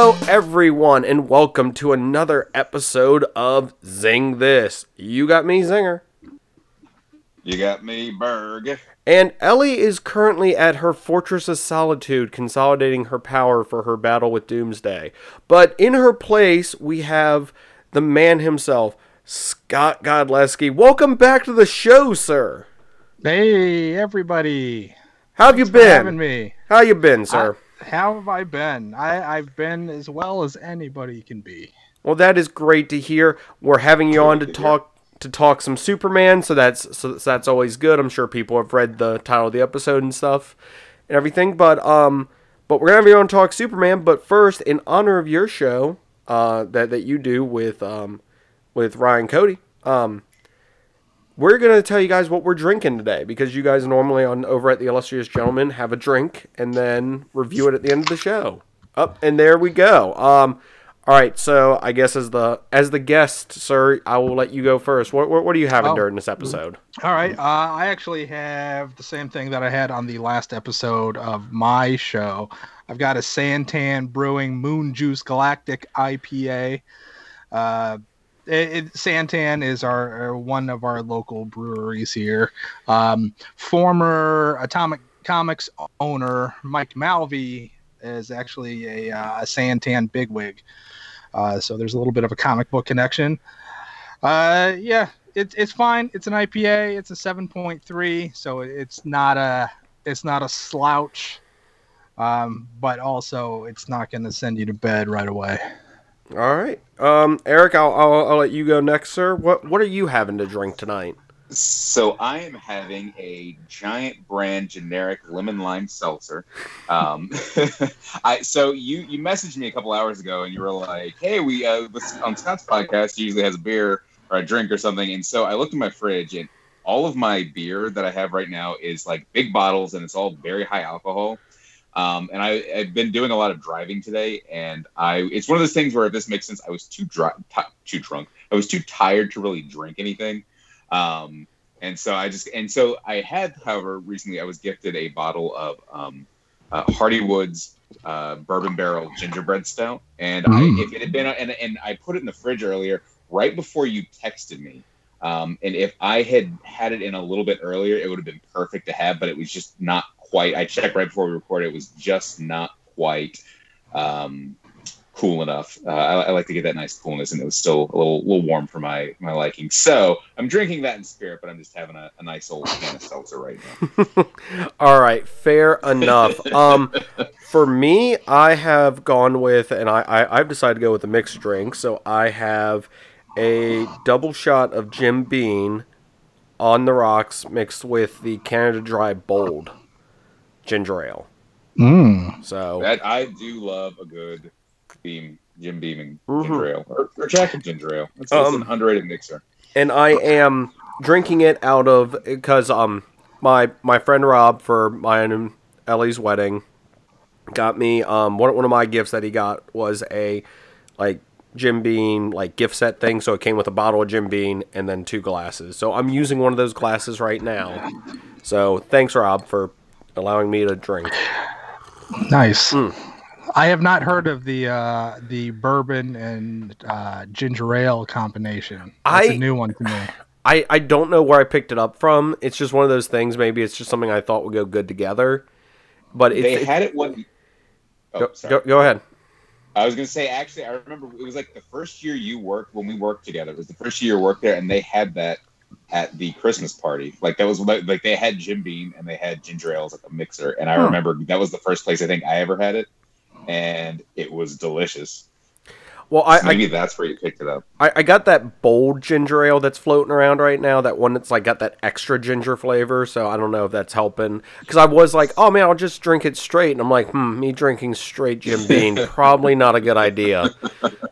Hello, everyone, and welcome to another episode of Zing This. You got me, Zinger. You got me, Berg. And Ellie is currently at her Fortress of Solitude, consolidating her power for her battle with Doomsday. But in her place, we have the man himself, Scott Godlewski. Welcome back to the show, sir. Hey, everybody. How have you Thanks for been? having me. How you been, sir? How have I been? I, I've been as well as anybody can be. Well, that is great to hear. We're having you on to talk to talk some Superman, so that's so that's always good. I'm sure people have read the title of the episode and stuff and everything. But um, but we're gonna have you on to talk Superman. But first, in honor of your show, uh, that that you do with um, with Ryan Cody, um, we're gonna tell you guys what we're drinking today because you guys normally on over at the Illustrious Gentleman have a drink and then review it at the end of the show. Up and there we go. Um, all right, so I guess as the as the guest, sir, I will let you go first. What what, what are you having Oh. during this episode? All right. Uh, I actually have the same thing that I had on the last episode of my show. I've got a Santan Brewing Moon Juice Galactic IPA. Uh, it, Santan is our, our one of our local breweries here. Um, former Atomic Comics owner Mike Malve is actually a, uh, a Santan bigwig. Uh, so there's a little bit of a comic book connection. Uh, yeah, it's it's fine. It's an IPA. It's a 7.3, so it's not a it's not a slouch. Um, but also it's not going to send you to bed right away. All right, um, Eric, I'll, I'll I'll let you go next, sir. What what are you having to drink tonight? So I am having a giant brand generic lemon lime seltzer. Um, I so you you messaged me a couple hours ago and you were like, "Hey, we uh, on Scott's podcast usually has a beer or a drink or something." And so I looked in my fridge and all of my beer that I have right now is like big bottles and it's all very high alcohol. Um, and I, I've been doing a lot of driving today, and I it's one of those things where if this makes sense, I was too dry, t- too drunk. I was too tired to really drink anything. Um, and so I just and so I had, however, recently I was gifted a bottle of um, uh, Hardywood's uh, bourbon barrel gingerbread stout, and Mm. I, if it had been and, and I put it in the fridge earlier, right before you texted me. Um, and if I had had it in a little bit earlier, it would have been perfect to have, but it was just not quite. I checked right before we recorded; it was just not quite um, cool enough. Uh, I, I like to get that nice coolness, and it was still a little, little warm for my my liking. So I'm drinking that in spirit, but I'm just having a, a nice old can of seltzer right now. All right, fair enough. Um, for me, I have gone with, and I, I I've decided to go with a mixed drink. So I have a double shot of Jim Beam on the rocks mixed with the Canada Dry Bold ginger ale. Mm. So That I do love a good beam, Jim Beaming Mhm. ginger ale or, or Jack and ginger ale. It's, it's Um, an underrated mixer. and I am drinking it out of because um my my friend Rob for my and Ellie's wedding got me um one one of my gifts that he got was a like Jim Beam like gift set thing so it came with a bottle of Jim Beam and then two glasses so I'm using one of those glasses right now so thanks Rob for allowing me to drink Nice. Mm. I have not heard of the uh, the bourbon and uh, ginger ale combination. That's I- a new one to me. I I don't know where I picked it up from it's just one of those things maybe it's just something I thought would go good together but it's, They it's- had it one. Oh, go, sorry. go, go ahead I was gonna say actually, I remember it was like the first year you worked when we worked together. It was the first year you worked there, and they had that at the Christmas party. Like that was like, they had Jim Beam and they had ginger ale as like a mixer, and I Huh. remember that was the first place I think I ever had it, and it was delicious. well I, I Maybe that's where you picked it up. I, I got that bold ginger ale that's floating around right now. That one that's like got that extra ginger flavor. So I don't know if that's helping. Because I was like, oh man, I'll just drink it straight. And I'm like, hmm, me drinking straight Jim Beam probably not a good idea.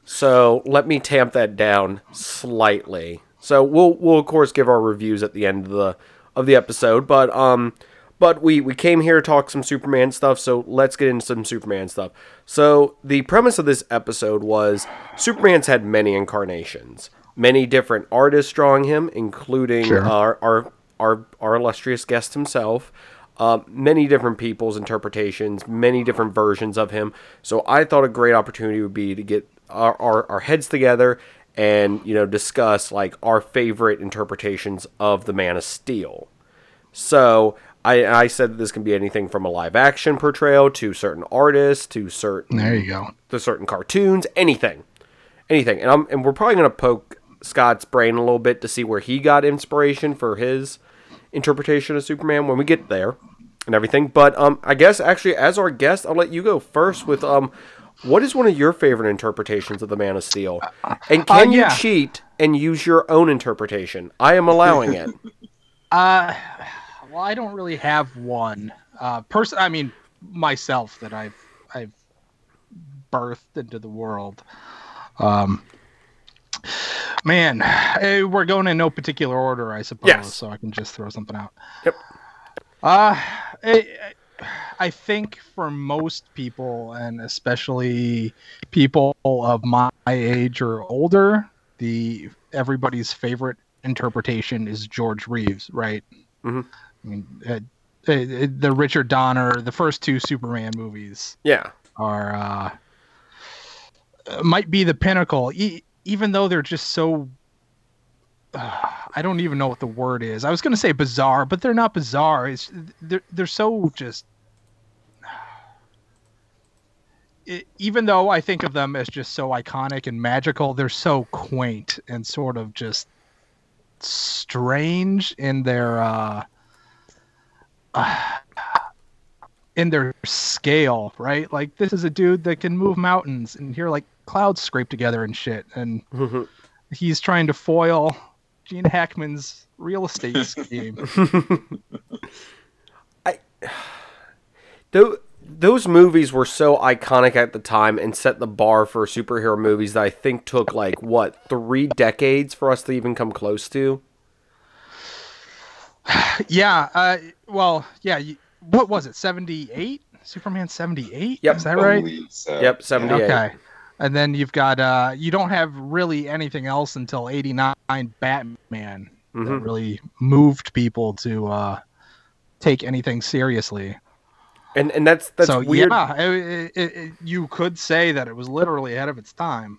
So let me tamp that down slightly. So we'll we'll of course give our reviews at the end of the of the episode. But um, but we we came here to talk some Superman stuff. So let's get into some Superman stuff. So the premise of this episode was Superman's had many incarnations, many different artists drawing him, including Sure. our our our our illustrious guest himself. uh, many different people's interpretations, many different versions of him. So I thought a great opportunity would be to get our, our, our heads together and you know discuss like our favorite interpretations of the Man of Steel. So I, I said that this can be anything from a live action portrayal to certain artists to certain There you go. to certain cartoons, anything, anything. And I'm and we're probably gonna poke Scott's brain a little bit to see where he got inspiration for his interpretation of Superman when we get there and everything. But um, I guess actually as our guest, I'll let you go first with um, what is one of your favorite interpretations of the Man of Steel? And can yeah. you cheat and use your own interpretation? I am allowing it. Uh, well, I don't really have one. Uh, person, I mean, myself that I've I've birthed into the world. Um, man, eh, we're going in no particular order, I suppose. Yes. So I can just throw something out. Yep. Uh, eh, I think for most people, and especially people of my age or older, the everybody's favorite interpretation is George Reeves, right? Mhm. I mean, uh, uh, the Richard Donner, the first two Superman movies Yeah. are uh, uh, might be the pinnacle, e- even though they're just so. Uh, I don't even know what the word is. I was going to say bizarre, but they're not bizarre. It's they're they're so just. It, even though I think of them as just so iconic and magical, they're so quaint and sort of just strange in their uh, in their scale, right? Like this is a dude that can move mountains and hear like clouds scrape together and shit, and he's trying to foil Gene Hackman's real estate scheme. Tho- those movies were so iconic at the time and set the bar for superhero movies that I think took like what three decades for us to even come close to. yeah, uh, well, yeah. You, what was it? Seventy eight. Superman seventy eight. Yep. Is that right? so. Yep, seventy eight. Okay. And then you've got uh you don't have really anything else until 89 Batman that Mhm. really moved people to uh take anything seriously. And and that's that's so weird. yeah, it, it, it, you could say that it was literally ahead of its time.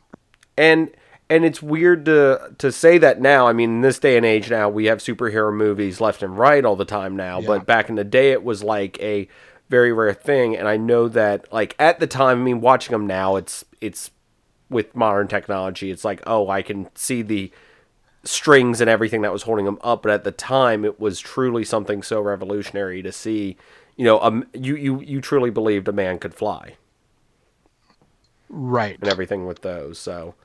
and and it's weird to to say that now. I mean, in this day and age now, we have superhero movies left and right all the time now. Yeah. But back in the day, it was like a very rare thing. And I know that, like at the time, I mean, watching them now, it's it's with modern technology, it's like, oh, I can see the strings and everything that was holding them up. But at the time, it was truly something so revolutionary to see. You know, um, you you you truly believed a man could fly Right. and everything with those. So,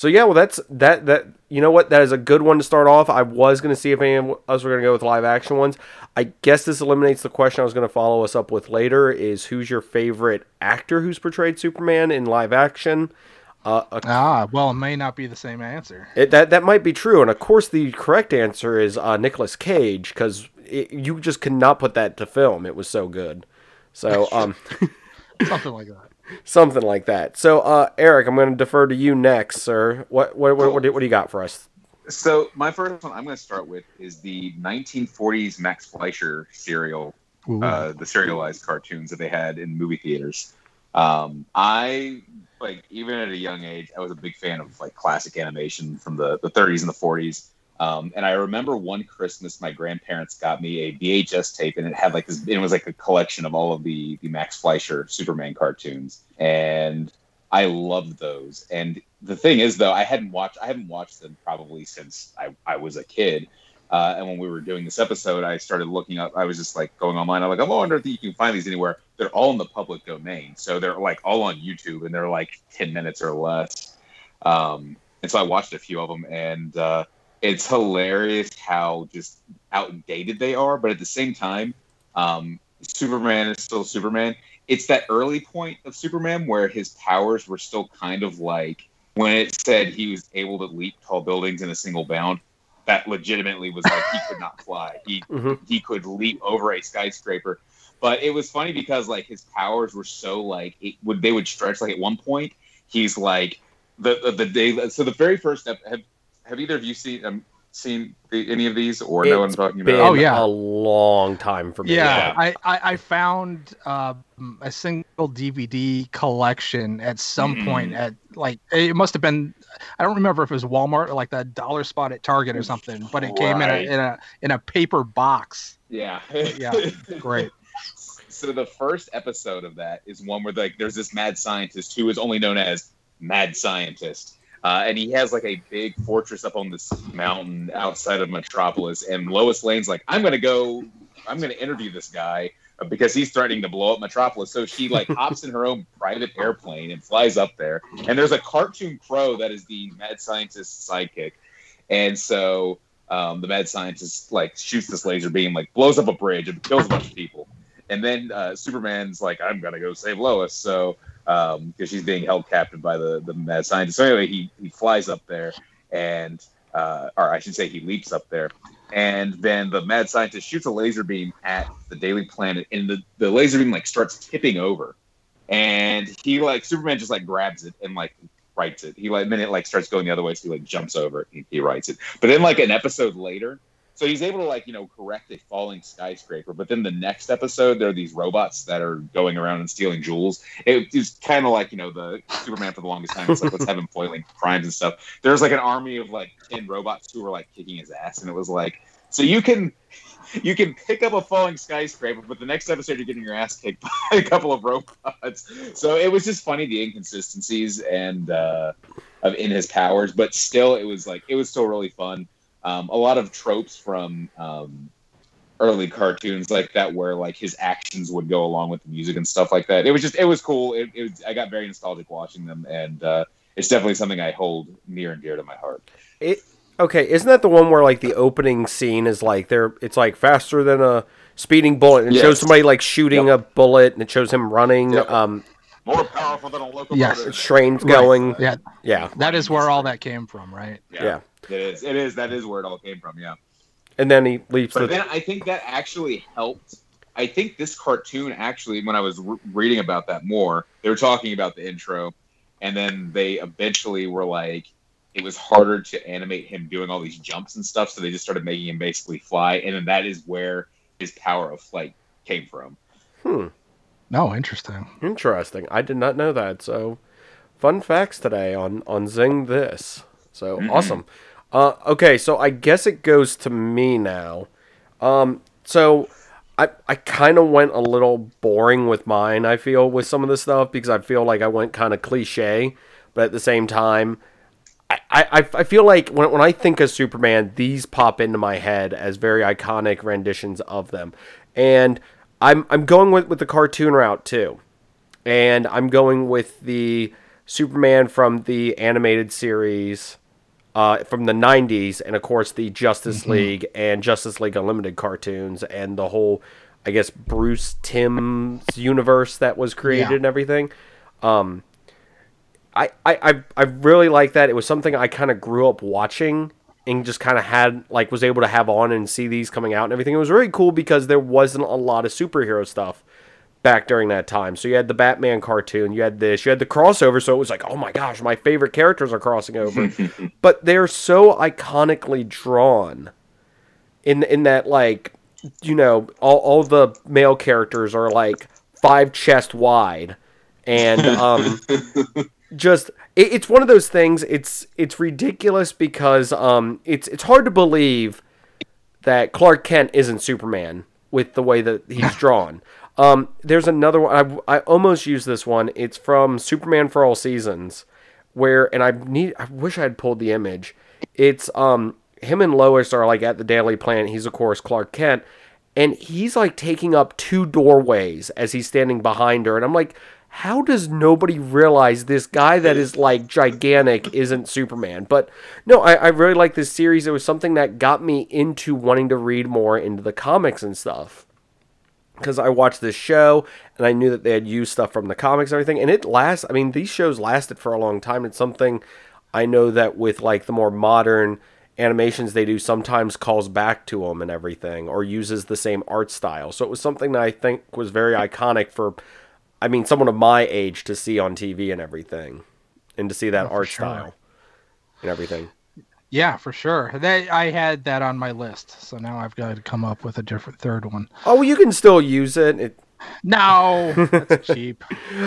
so yeah, well, that's that. That you know what, that is a good one to start off. I was going to see if any of us were going to go with live action ones. I guess this eliminates the question I was going to follow us up with later: is who's your favorite actor who's portrayed Superman in live action? Uh, a- Ah, well, it may not be the same answer. it, that that might be true, and of course, the correct answer is uh, Nicolas Cage because you just could not put that to film. It was so good. So, um, Something like that. Something like that. So, uh, Eric, I'm going to defer to you next, sir. What what what, what, do, what do you got for us? So my first one I'm going to start with is the 1940s Max Fleischer serial, uh, the serialized cartoons that they had in movie theaters. Um, I like even at a young age, I was a big fan of like classic animation from the, the 30s and the 40s. Um, and I remember one Christmas, my grandparents got me a VHS tape, and it had like this. It was like a collection of all of the the Max Fleischer Superman cartoons, and I loved those. And the thing is, though, I hadn't watched I haven't watched them probably since I, I was a kid. Uh, and when we were doing this episode, I started looking up. I was just like going online. I'm like, I wonder if you can find these anywhere. They're all in the public domain, so they're like all on YouTube, and they're like ten minutes or less. Um, and so I watched a few of them, and uh, it's hilarious how just outdated they are. But at the same time, um, Superman is still Superman. It's that early point of Superman where his powers were still kind of like when it said he was able to leap tall buildings in a single bound. That legitimately was like he could not fly. He Mhm. he could leap over a skyscraper. But it was funny because like his powers were so like it would they would stretch like at one point he's like the the, the day so the very first ep- have have either of you seen um seen the, any of these or know what I'm talking been about? Oh, yeah. a long time for me. Yeah, Yeah. I, I, I found uh, a single DVD collection at some Mm. point at like it must have been I don't remember if it was Walmart or like that dollar spot at Target or something, but it came in a in a in a paper box. Yeah. Yeah, great. So the first episode of that is one where like there's this mad scientist who is only known as Mad Scientist. Uh, and he has like a big fortress up on this mountain outside of Metropolis. And Lois Lane's like, I'm gonna go, I'm gonna interview this guy uh, because he's threatening to blow up Metropolis. So she like hops in her own private airplane and flies up there. And there's a cartoon crow that is the mad scientist's sidekick. And so um, the mad scientist like shoots this laser beam, like blows up a bridge and kills a bunch of people. And then uh, Superman's like, I'm gonna go save Lois. So um, because she's being held captive by the the mad scientist. So anyway, he he flies up there and uh, or I should say he leaps up there. And then the mad scientist shoots a laser beam at the Daily Planet, and the, the laser beam like starts tipping over. And he like Superman just like grabs it and like writes it. He like then it like starts going the other way, so he like jumps over. He, he writes it. But then like an episode later, so he's able to like you know correct a falling skyscraper. But then the next episode, there are these robots that are going around and stealing jewels. It is kind of like you know the Superman for the longest time. It's like let's have him foiling crimes and stuff. There's like an army of like ten robots who were like kicking his ass, and it was like so you can. You can pick up a falling skyscraper, but the next episode you're getting your ass kicked by a couple of robots. So it was just funny the inconsistencies and uh, of in his powers, but still it was like it was still really fun. Um, a lot of tropes from um, early cartoons like that, where like his actions would go along with the music and stuff like that. It was just it was cool. It, it was, I got very nostalgic watching them, and uh, it's definitely something I hold near and dear to my heart. It okay, isn't that the one where like the opening scene is like they're it's like faster than a speeding bullet and it Yes. shows somebody like shooting a bullet and it shows him running, Yep. um More powerful than a locomotive. Yes. trains Right. going. Yeah, Yeah. that is where all that came from, right? Yeah. It is. It is. That is where it all came from. Yeah. And then he leaps But the then I think that actually helped. I think this cartoon actually, when I was re- reading about that more, they were talking about the intro, and then they eventually were like, it was harder to animate him doing all these jumps and stuff, so they just started making him basically fly, and then that is where his power of flight came from. Hmm. No, interesting. Interesting. I did not know that. So, fun facts today on on Zing this. So Mhm. awesome. Uh, okay, so I guess it goes to me now. Um, so I I kind of went a little boring with mine. I feel with some of the stuff because I feel like I went kind of cliche, but at the same time. I, I, I feel like when, when I think of Superman, these pop into my head as very iconic renditions of them. And I'm, I'm going with, with the cartoon route too and I'm going with the Superman from the animated series uh, from the 90s, and of course the Justice League and Justice League Unlimited cartoons, and the whole, I guess, Bruce Timm's universe that was created Yeah. and everything. Um, I, I, I, I really like that. It was something I kind of grew up watching and just kind of had like was able to have on and see these coming out and everything. It was really cool because there wasn't a lot of superhero stuff back during that time. So you had the Batman cartoon, you had this, you had the crossover. So it was like, oh my gosh, my favorite characters are crossing over. but they're so iconically drawn in in that like you know all all the male characters are like five chest wide and um just it, it's one of those things it's it's ridiculous because um it's it's hard to believe that Clark Kent isn't Superman with the way that he's drawn. Um, there's another one. I, I almost used this one. It's from Superman for All Seasons, where and I need. I wish I had pulled the image. It's um him and Lois are like at the Daily Planet. He's of course Clark Kent, and he's like taking up two doorways as he's standing behind her, and I'm like. How does nobody realize this guy that is like gigantic isn't Superman? But no, I, I really like this series. It was something that got me into wanting to read more into the comics and stuff because I watched this show and I knew that they had used stuff from the comics and everything. And it lasts, I mean, these shows lasted for a long time. It's something I know that with like the more modern animations they do sometimes calls back to them and everything or uses the same art style. So it was something that I think was very iconic for, I mean, someone of my age to see on TV and everything and to see that Oh, art sure. style and everything. Yeah, for sure. That I had that on my list, so now I've got to come up with a different third one. Oh, you can still use it. it No, that's cheap.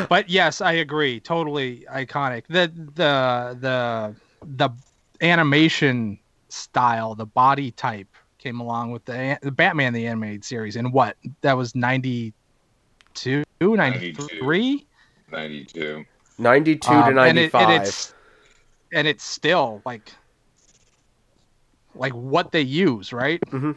But yes, I agree. Totally iconic. The the the the animation style, the body type came along with the, the Batman the animated series in what? That was 92, 93? 92. 92 Um, to and 95. it- and it's and it's still like like what they use, right? Mm-hmm.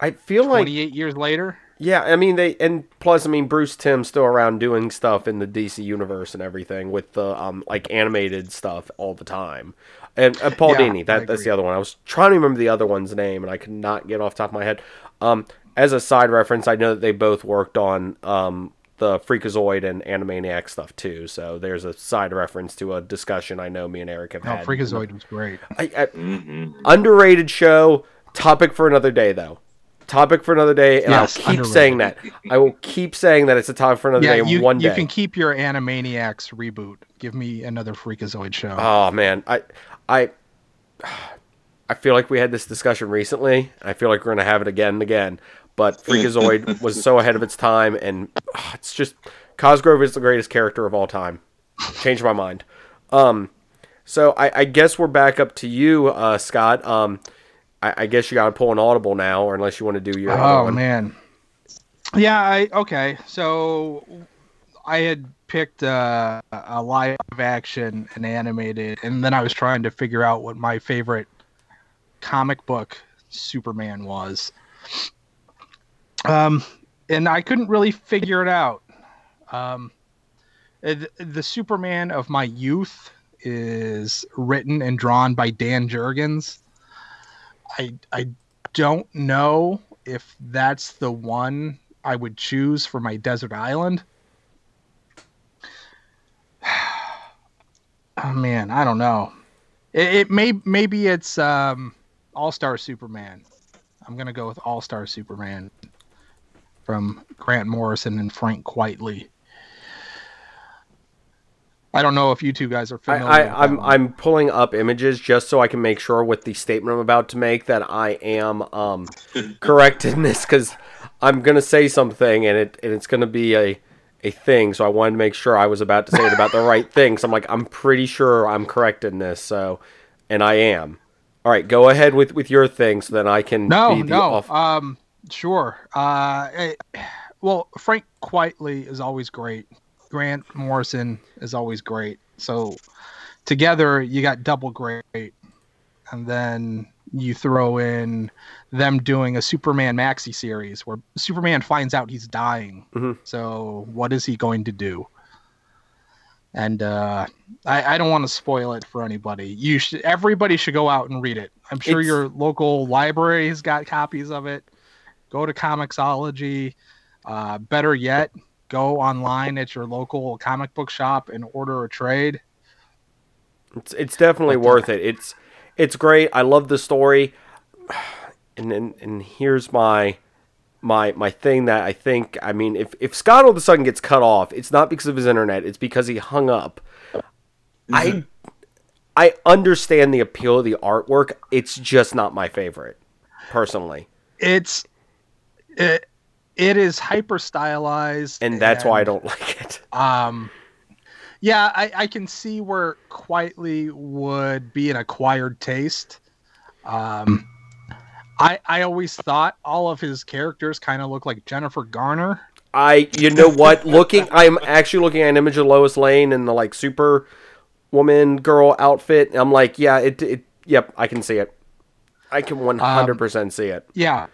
I feel like 28 years later. Yeah, I mean they and plus I mean Bruce Timm's still around doing stuff in the DC universe and everything with the um like animated stuff all the time. And uh, Paul Yeah, Dini, that that's the other one. I was trying to remember the other one's name and I could not get off the top of my head. Um as a side reference, I know that they both worked on um the Freakazoid and Animaniac stuff too. So there's a side reference to a discussion I know me and Eric have No, had. Freakazoid was great. I, I, hmm underrated show. Topic for another day, though. Topic for another day, and Yes, I'll keep underrated. saying that. I will keep saying that it's a topic for another Yeah, day. you, one day, you can keep your Animaniacs reboot. Give me another Freakazoid show. Oh man, I, I, I feel like we had this discussion recently. I feel like we're gonna have it again and again. But Freakazoid was so ahead of its time, and ah, it's just Cosgrove is the greatest character of all time. Changed my mind. Um, so I, I guess we're back up to you, uh, Scott. Um, I, I guess you got to pull an audible now, or unless you want to do your other Oh one. man. Yeah, I okay. So I had picked uh, a live action and animated, and then I was trying to figure out what my favorite comic book Superman was. Um, and I couldn't really figure it out. Um, the, Superman of my youth is written and drawn by Dan Jurgens. I I don't know if that's the one I would choose for my desert island. Oh man, I don't know. It, it may maybe it's um, All Star Superman. I'm gonna go with All Star Superman from Grant Morrison and Frank Quitely. I don't know if you two guys are I, familiar. I, with that I'm one. I'm pulling up images just so I can make sure with the statement I'm about to make that I am um, correct in this because I'm gonna say something and it and it's gonna be a a thing. So I wanted to make sure I was about to say it about the right thing. So I'm like I'm pretty sure I'm correct in this. So and I am. All right, go ahead with with your thing so then I can No, be the no. off- Um, sure. Uh, eh, well, Frank Quitely is always great. Grant Morrison is always great. So together, you got double great, and then you throw in them doing a Superman maxi series where Superman finds out he's dying. Mhm. So what is he going to do? And uh, I, I don't want to spoil it for anybody. You should. Everybody should go out and read it. I'm sure It's- your local library has got copies of it. Go to Comixology. Uh, better yet, go online at your local comic book shop and order a trade. It's it's definitely worth it. It's it's great. I love the story. And and, and here's my my my thing that I think I mean if if Scott all of a sudden gets cut off, it's not because of his internet, it's because he hung up. I I understand the appeal of the artwork. It's just not my favorite, personally. It's it, it is hyper stylized, And that's why I don't like it. Um, yeah, I, I can see where Quitely would be an acquired taste. Um, I I always thought all of his characters kind of look like Jennifer Garner. I you know what? Looking I'm actually looking at an image of Lois Lane in the like super woman girl outfit. I'm like, yeah, it it yep, I can see it. I can 100% see it. Yeah,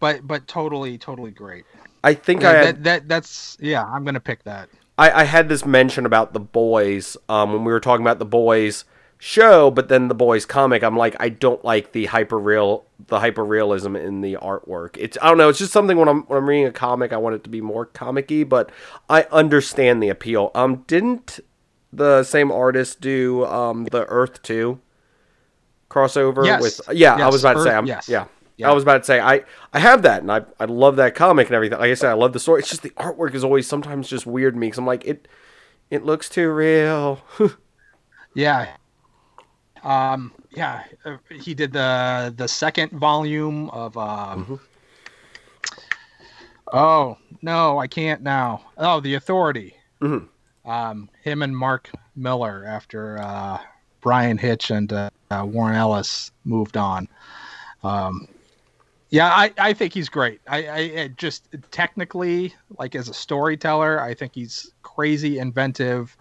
but but totally totally great. I think Yeah, I had, that, that that's yeah. I'm gonna pick that. I, I had this mention about the boys um, when we were talking about the boys show, but then the boys comic. I'm like, I don't like the hyper real, the hyper realism in the artwork. It's I don't know. It's just something when I'm when I'm reading a comic, I want it to be more comic-y, but I understand the appeal. Um, didn't the same artist do um the Earth two crossover Yes. with? Yeah, I was about to say. I'm, yes. Yeah. Yeah. I was about to say I, I have that and I, I love that comic and everything. Like I said, I love the story. It's just the artwork is always sometimes just weird to me because I'm like it it looks too real. Yeah. Um, yeah, uh, he did the the second volume of. Um, Mhm. Oh no, I can't now. Oh, the Authority. Mhm. Um, him and Mark Millar after uh, Bryan Hitch and uh, Warren Ellis moved on. Um, yeah, I, I think he's great. I, I just technically, like as a storyteller, I think he's crazy inventive.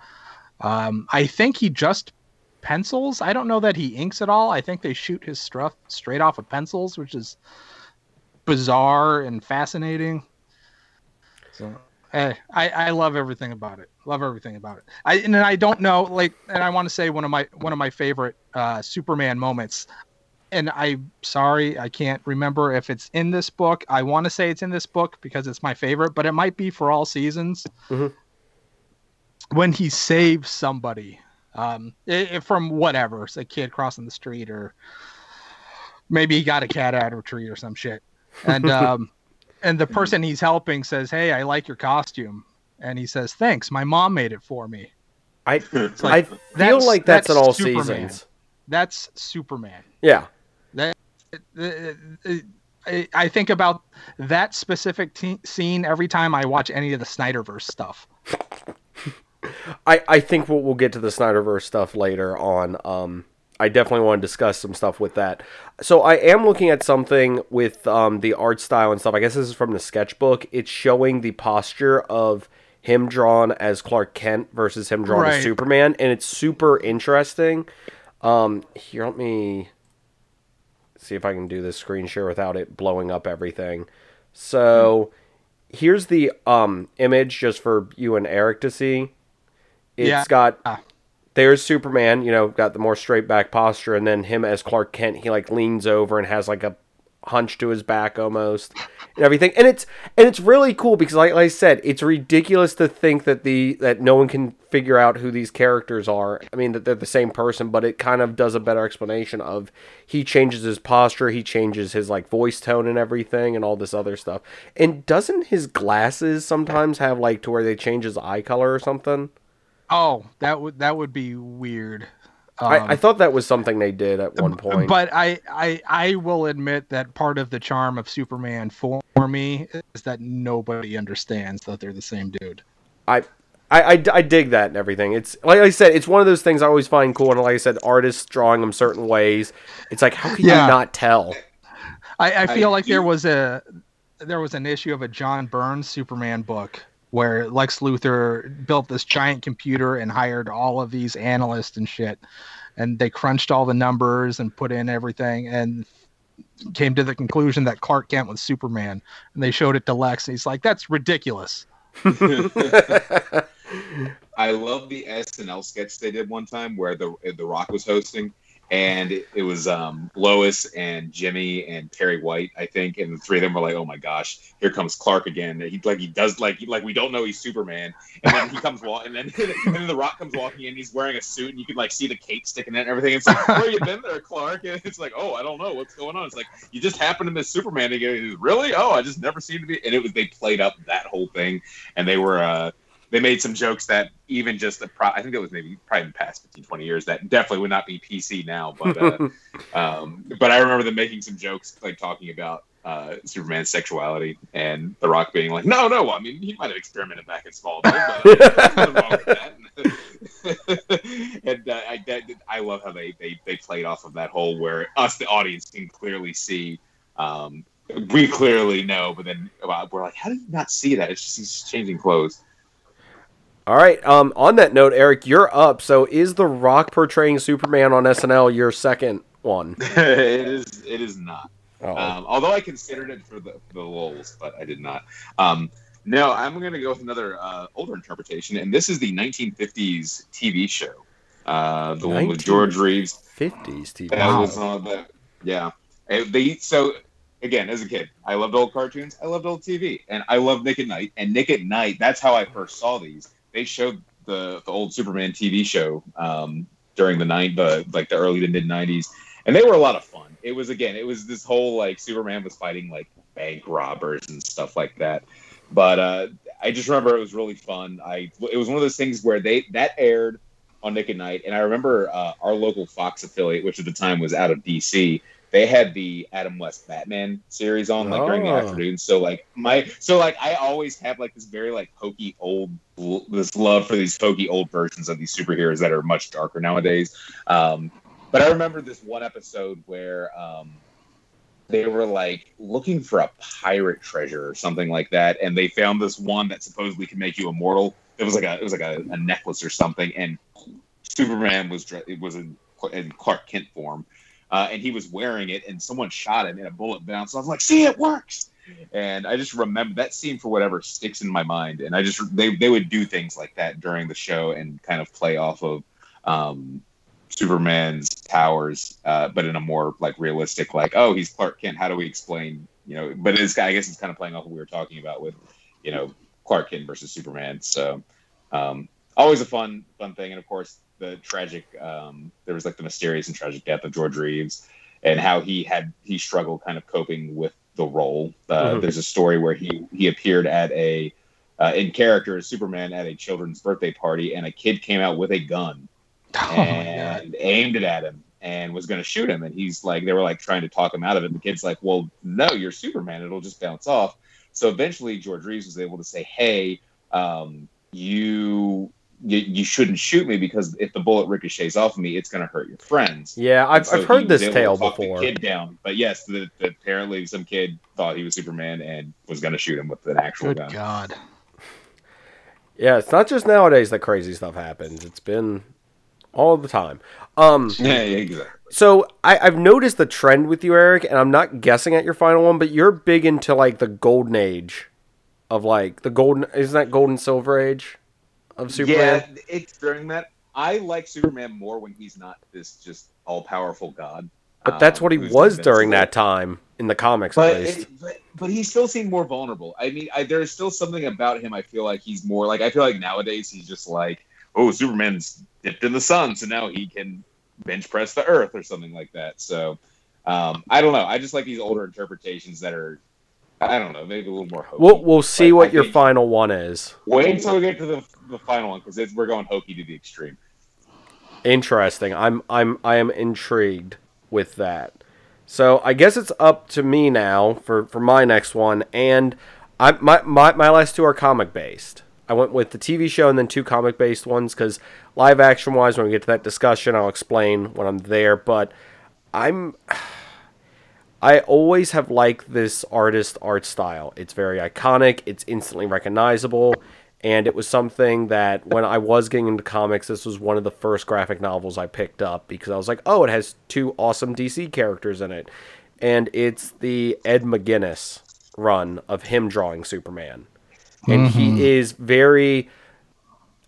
Um, I think he just pencils. I don't know that he inks at all. I think they shoot his stuff straight off of pencils, which is bizarre and fascinating. So, hey, I, I love everything about it. Love everything about it. I and I don't know, like, and I want to say one of my one of my favorite uh, Superman moments. And I'm sorry, I can't remember if it's in this book. I want to say it's in this book because it's my favorite, but it might be for all seasons. Mhm. When he saves somebody um, i- i- from whatever, it's a kid crossing the street, or maybe he got a cat out of a tree or some shit, and um, and the person he's helping says, "Hey, I like your costume," and he says, "Thanks, my mom made it for me." I It's I feel that's- like that's, in all Superman. seasons. That's Superman. Yeah. I- think about that specific te- scene every time I watch any of the Snyderverse stuff. I, I think we'll, we'll get to the Snyderverse stuff later on. Um, I definitely want to discuss some stuff with that. So I am looking at something with um, the art style and stuff. I guess this is from the sketchbook. It's showing the posture of him drawn as Clark Kent versus him drawn as Superman, and it's super interesting. Um, here, let me see if I can do this screen share without it blowing up everything. So here's the um, image just for you and Eric to see. It's Yeah. got Ah. there's Superman, you know, got the more straight back posture, and then him as Clark Kent, he like leans over and has like a hunch to his back almost and everything. And it's and it's really cool because like, like I said, it's ridiculous to think that the that no one can figure out who these characters are. I mean that they're the same person, but it kind of does a better explanation of he changes his posture, he changes his like voice tone and everything and all this other stuff. And doesn't his glasses sometimes have like to where they change his eye color or something? Oh, that would that would be weird. I, Um, I thought that was something they did at one point. But I, I I will admit that part of the charm of Superman for me is that nobody understands that they're the same dude. I, I, I, I dig that and everything. It's like I said, it's one of those things I always find cool. And like I said, artists drawing them certain ways. It's like, how can Yeah. you not tell? I, I feel I like there was a there was an issue of a John Byrne's Superman book where Lex Luthor built this giant computer and hired all of these analysts and shit, and they crunched all the numbers and put in everything and came to the conclusion that Clark Kent was Superman, and they showed it to Lex, and he's like, "That's ridiculous." I love the SNL sketch they did one time where the the Rock was hosting, and it, was um, Lois and Jimmy and Perry White, I think, and the three of them were like, "Oh my gosh, here comes Clark again." He like he does like like we don't know he's Superman, and then he comes walking, and then and then the Rock comes walking in, he's wearing a suit, and you can like see the cape sticking in and everything. It's like, where you been there, Clark? And it's like, oh, I don't know what's going on. It's like you just happened to miss Superman. And he really? Oh, I just never seemed to be. And it was they played up that whole thing, and they were. uh they made some jokes that even just the pro- I think it was maybe probably in the past 15, 20 years that definitely would not be PC now. But uh, um, but I remember them making some jokes like talking about uh, Superman's sexuality and The Rock being like, no, no, I mean he might have experimented back in Smallville, but uh, there's nothing wrong with that. and uh, I, that, I love how they, they they played off of that whole where us the audience can clearly see. Um, we clearly know, but then uh, we're like, how did you not see that? It's just he's changing clothes. All right. Um, on that note, Eric, you're up. So, is The Rock portraying Superman on SNL your second one? it is. It is not. Oh. Um, although I considered it for the for the lulz, but I did not. Um, no, I'm going to go with another uh, older interpretation, and this is the 1950s TV show, uh, the one with George Reeves. 50s TV. That Wow. was on the yeah. Uh, They so again as a kid, I loved old cartoons. I loved old TV, and I loved Nick at Nite. And Nick at Nite, that's how I first saw these. They showed the the old Superman TV show um, during the nine the like the early to mid '90s, and they were a lot of fun. It was again, it was this whole like Superman was fighting like bank robbers and stuff like that. But uh, I just remember it was really fun. I it was one of those things where they that aired on Nick at Nite, and I remember uh, our local Fox affiliate, which at the time was out of DC. They had the Adam West Batman series on like during the Oh. afternoon. So like my so like I always have like this very like hokey old this love for these hokey old versions of these superheroes that are much darker nowadays. Um, but I remember this one episode where um, they were like looking for a pirate treasure or something like that, and they found this one that supposedly could make you immortal. It was like a it was like a, a necklace or something, and Superman was was in, in Clark Kent form, uh, and he was wearing it, and someone shot him, and a bullet bounced. I was like, "See, it works!" And I just remember that scene for whatever sticks in my mind, and I just they they would do things like that during the show and kind of play off of um, Superman's powers, uh, but in a more like realistic, like, oh, he's Clark Kent. How do we explain, you know? But it's I guess it's kind of playing off what we were talking about with, you know, Clark Kent versus Superman. So um, always a fun fun thing, and of course the tragic. Um, there was like the mysterious and tragic death of George Reeves, and how he had he struggled kind of coping with the role. Uh, Mhm. There's a story where he he appeared at a uh, in character as Superman at a children's birthday party, and a kid came out with a gun Oh, God. and aimed it at him and was going to shoot him. And he's like, they were like trying to talk him out of it. And the kid's like, well, no, you're Superman. It'll just bounce off. So eventually, George Reeves was able to say, hey, um, you, you you shouldn't shoot me because if the bullet ricochets off of me, it's going to hurt your friends. Yeah, I've, So I've heard he this was able to tale talk the before. Kid down, but yes, the, the, apparently some kid thought he was Superman and was going to shoot him with an actual Good gun. God. Yeah, it's not just nowadays that crazy stuff happens. It's been all the time. Um, Yeah, yeah, exactly. so I, I've noticed the trend with you, Eric, and I'm not guessing at your final one, but you're big into like the golden age of like the golden. Isn't that golden silver age of Superman? Yeah, it's during that. I like Superman more when he's not this just all powerful god. But that's um, what he who's was during that time in the comics, But, at least. it, but but he still seemed more vulnerable. I mean, I, there's still something about him. I feel like he's more like I feel like nowadays he's just like, oh, Superman's dipped in the sun, so now he can bench press the Earth or something like that. So um, I don't know. I just like these older interpretations that are. I don't know, maybe a little more hokey. We'll we'll see what I your final one is. Wait until we get to the, the final one because we're going hokey to the extreme. Interesting. I'm I'm I am intrigued with that. So I guess it's up to me now for, for my next one, and I my, my my last two are comic based. I went with the TV show and then two comic based ones because live action wise, when we get to that discussion, I'll explain when I'm there. But I'm I always have liked this artist art style. It's very iconic. It's instantly recognizable. And it was something that when I was getting into comics, this was one of the first graphic novels I picked up because I was like, oh, it has two awesome DC characters in it. And it's the Ed McGuinness run of him drawing Superman. And he mm-hmm. is very,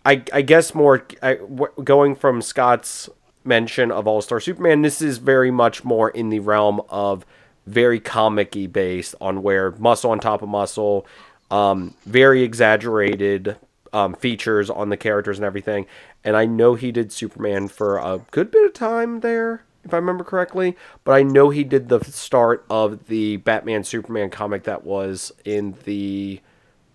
I, I guess, more I, w- going from Scott's mention of All Star Superman, this is very much more in the realm of very comic based on where muscle on top of muscle, um, very exaggerated um, features on the characters and everything. And I know he did Superman for a good bit of time there, if I remember correctly. But I know he did the start of the Batman Superman comic that was in the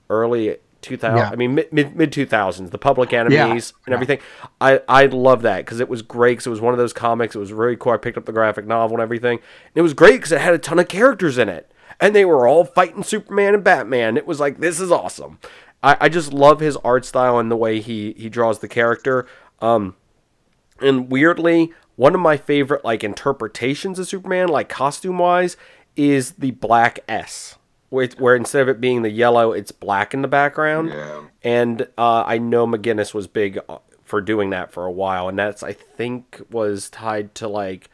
early 2000 Yeah. I mean mid mid, mid 2000s the public enemies Yeah. and Yeah. everything. I I love that cuz it was great cuz it was one of those comics it was really cool. I picked up the graphic novel and everything. And it was great cuz it had a ton of characters in it. And they were all fighting Superman and Batman. It was like this is awesome. I, I just love his art style and the way he he draws the character. Um and weirdly, one of my favorite like interpretations of Superman, like costume wise, is the black S, where, where instead of it being the yellow, it's black in the background. Yeah. And uh, I know McGuinness was big uh, for doing that for a while, and that's I think was tied to like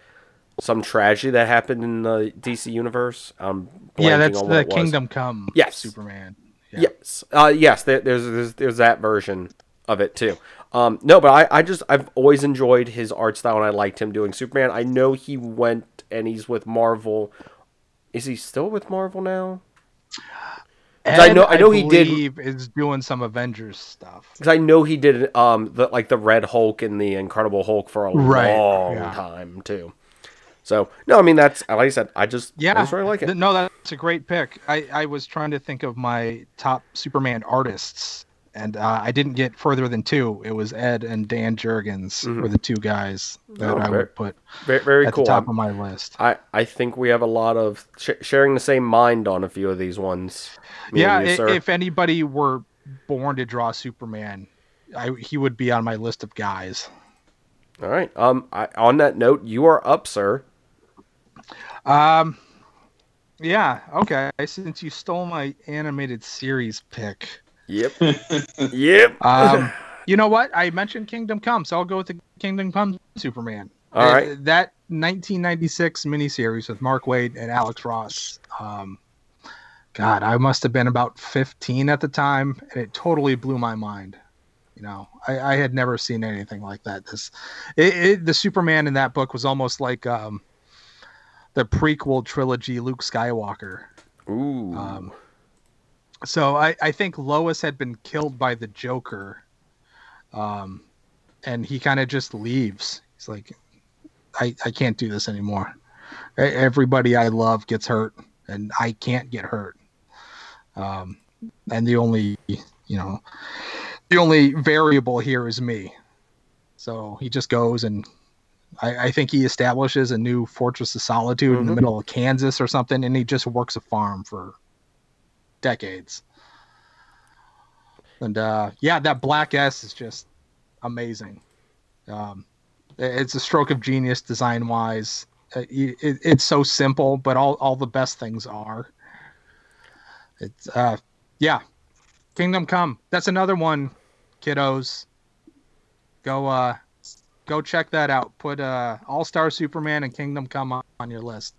some tragedy that happened in the DC universe. Um, Yeah, that's the. Kingdom Come Yes. Superman. Yeah. Yes, uh, yes. There, there's, there's there's that version of it too. Um, no, but I, I just I've always enjoyed his art style and I liked him doing Superman. I know he went and he's with Marvel. Is he still with Marvel now? I know- I know he did- is doing some Avengers stuff. Because I know he did um the like the Red Hulk and the Incredible Hulk for a Right, long yeah. time too. So no, I mean that's like I said. I just Yeah, I just really like it. no, that's a great pick. I, I was trying to think of my top Superman artists and uh, I didn't get further than two. It was Ed and Dan Jurgens Mhm. were the two guys that Oh, I very- would put Very, very at cool. the top of my list. I, I think we have a lot of sh- sharing the same mind on a few of these ones. Yeah, you, i- sir. if anybody were born to draw Superman, I, he would be on my list of guys. All right. Um. I, on that note, you are up, sir. Um, yeah, okay. Since you stole my animated series pick, Yep. yep. um, you know what? I mentioned Kingdom Come, so I'll go with the Kingdom Come Superman. All Uh, right. that 1996 miniseries with Mark Waid and Alex Ross. Um, God, I must have been about 15 at the time, and it totally blew my mind. You know, I, I had never seen anything like that. This, it, it, the Superman in that book was almost like um, the prequel trilogy Luke Skywalker. Ooh. Um, so I, I think Lois had been killed by the Joker, um, and he kind of just leaves. He's like, I, I can't do this anymore. Everybody I love gets hurt, and I can't get hurt. Um, and the only, you know, the only variable here is me. So he just goes and I, I think he establishes a new fortress of solitude in the Mhm. middle of Kansas or something, and he just works a farm for decades. And uh, yeah, that black S is just amazing. Um, it's a stroke of genius design wise. Uh, you- it, it's so simple, but all, all the best things are. It's uh, yeah, Kingdom Come. That's another one, kiddos. Go uh, go check that out. Put uh, All Star Superman and Kingdom Come on, on your list.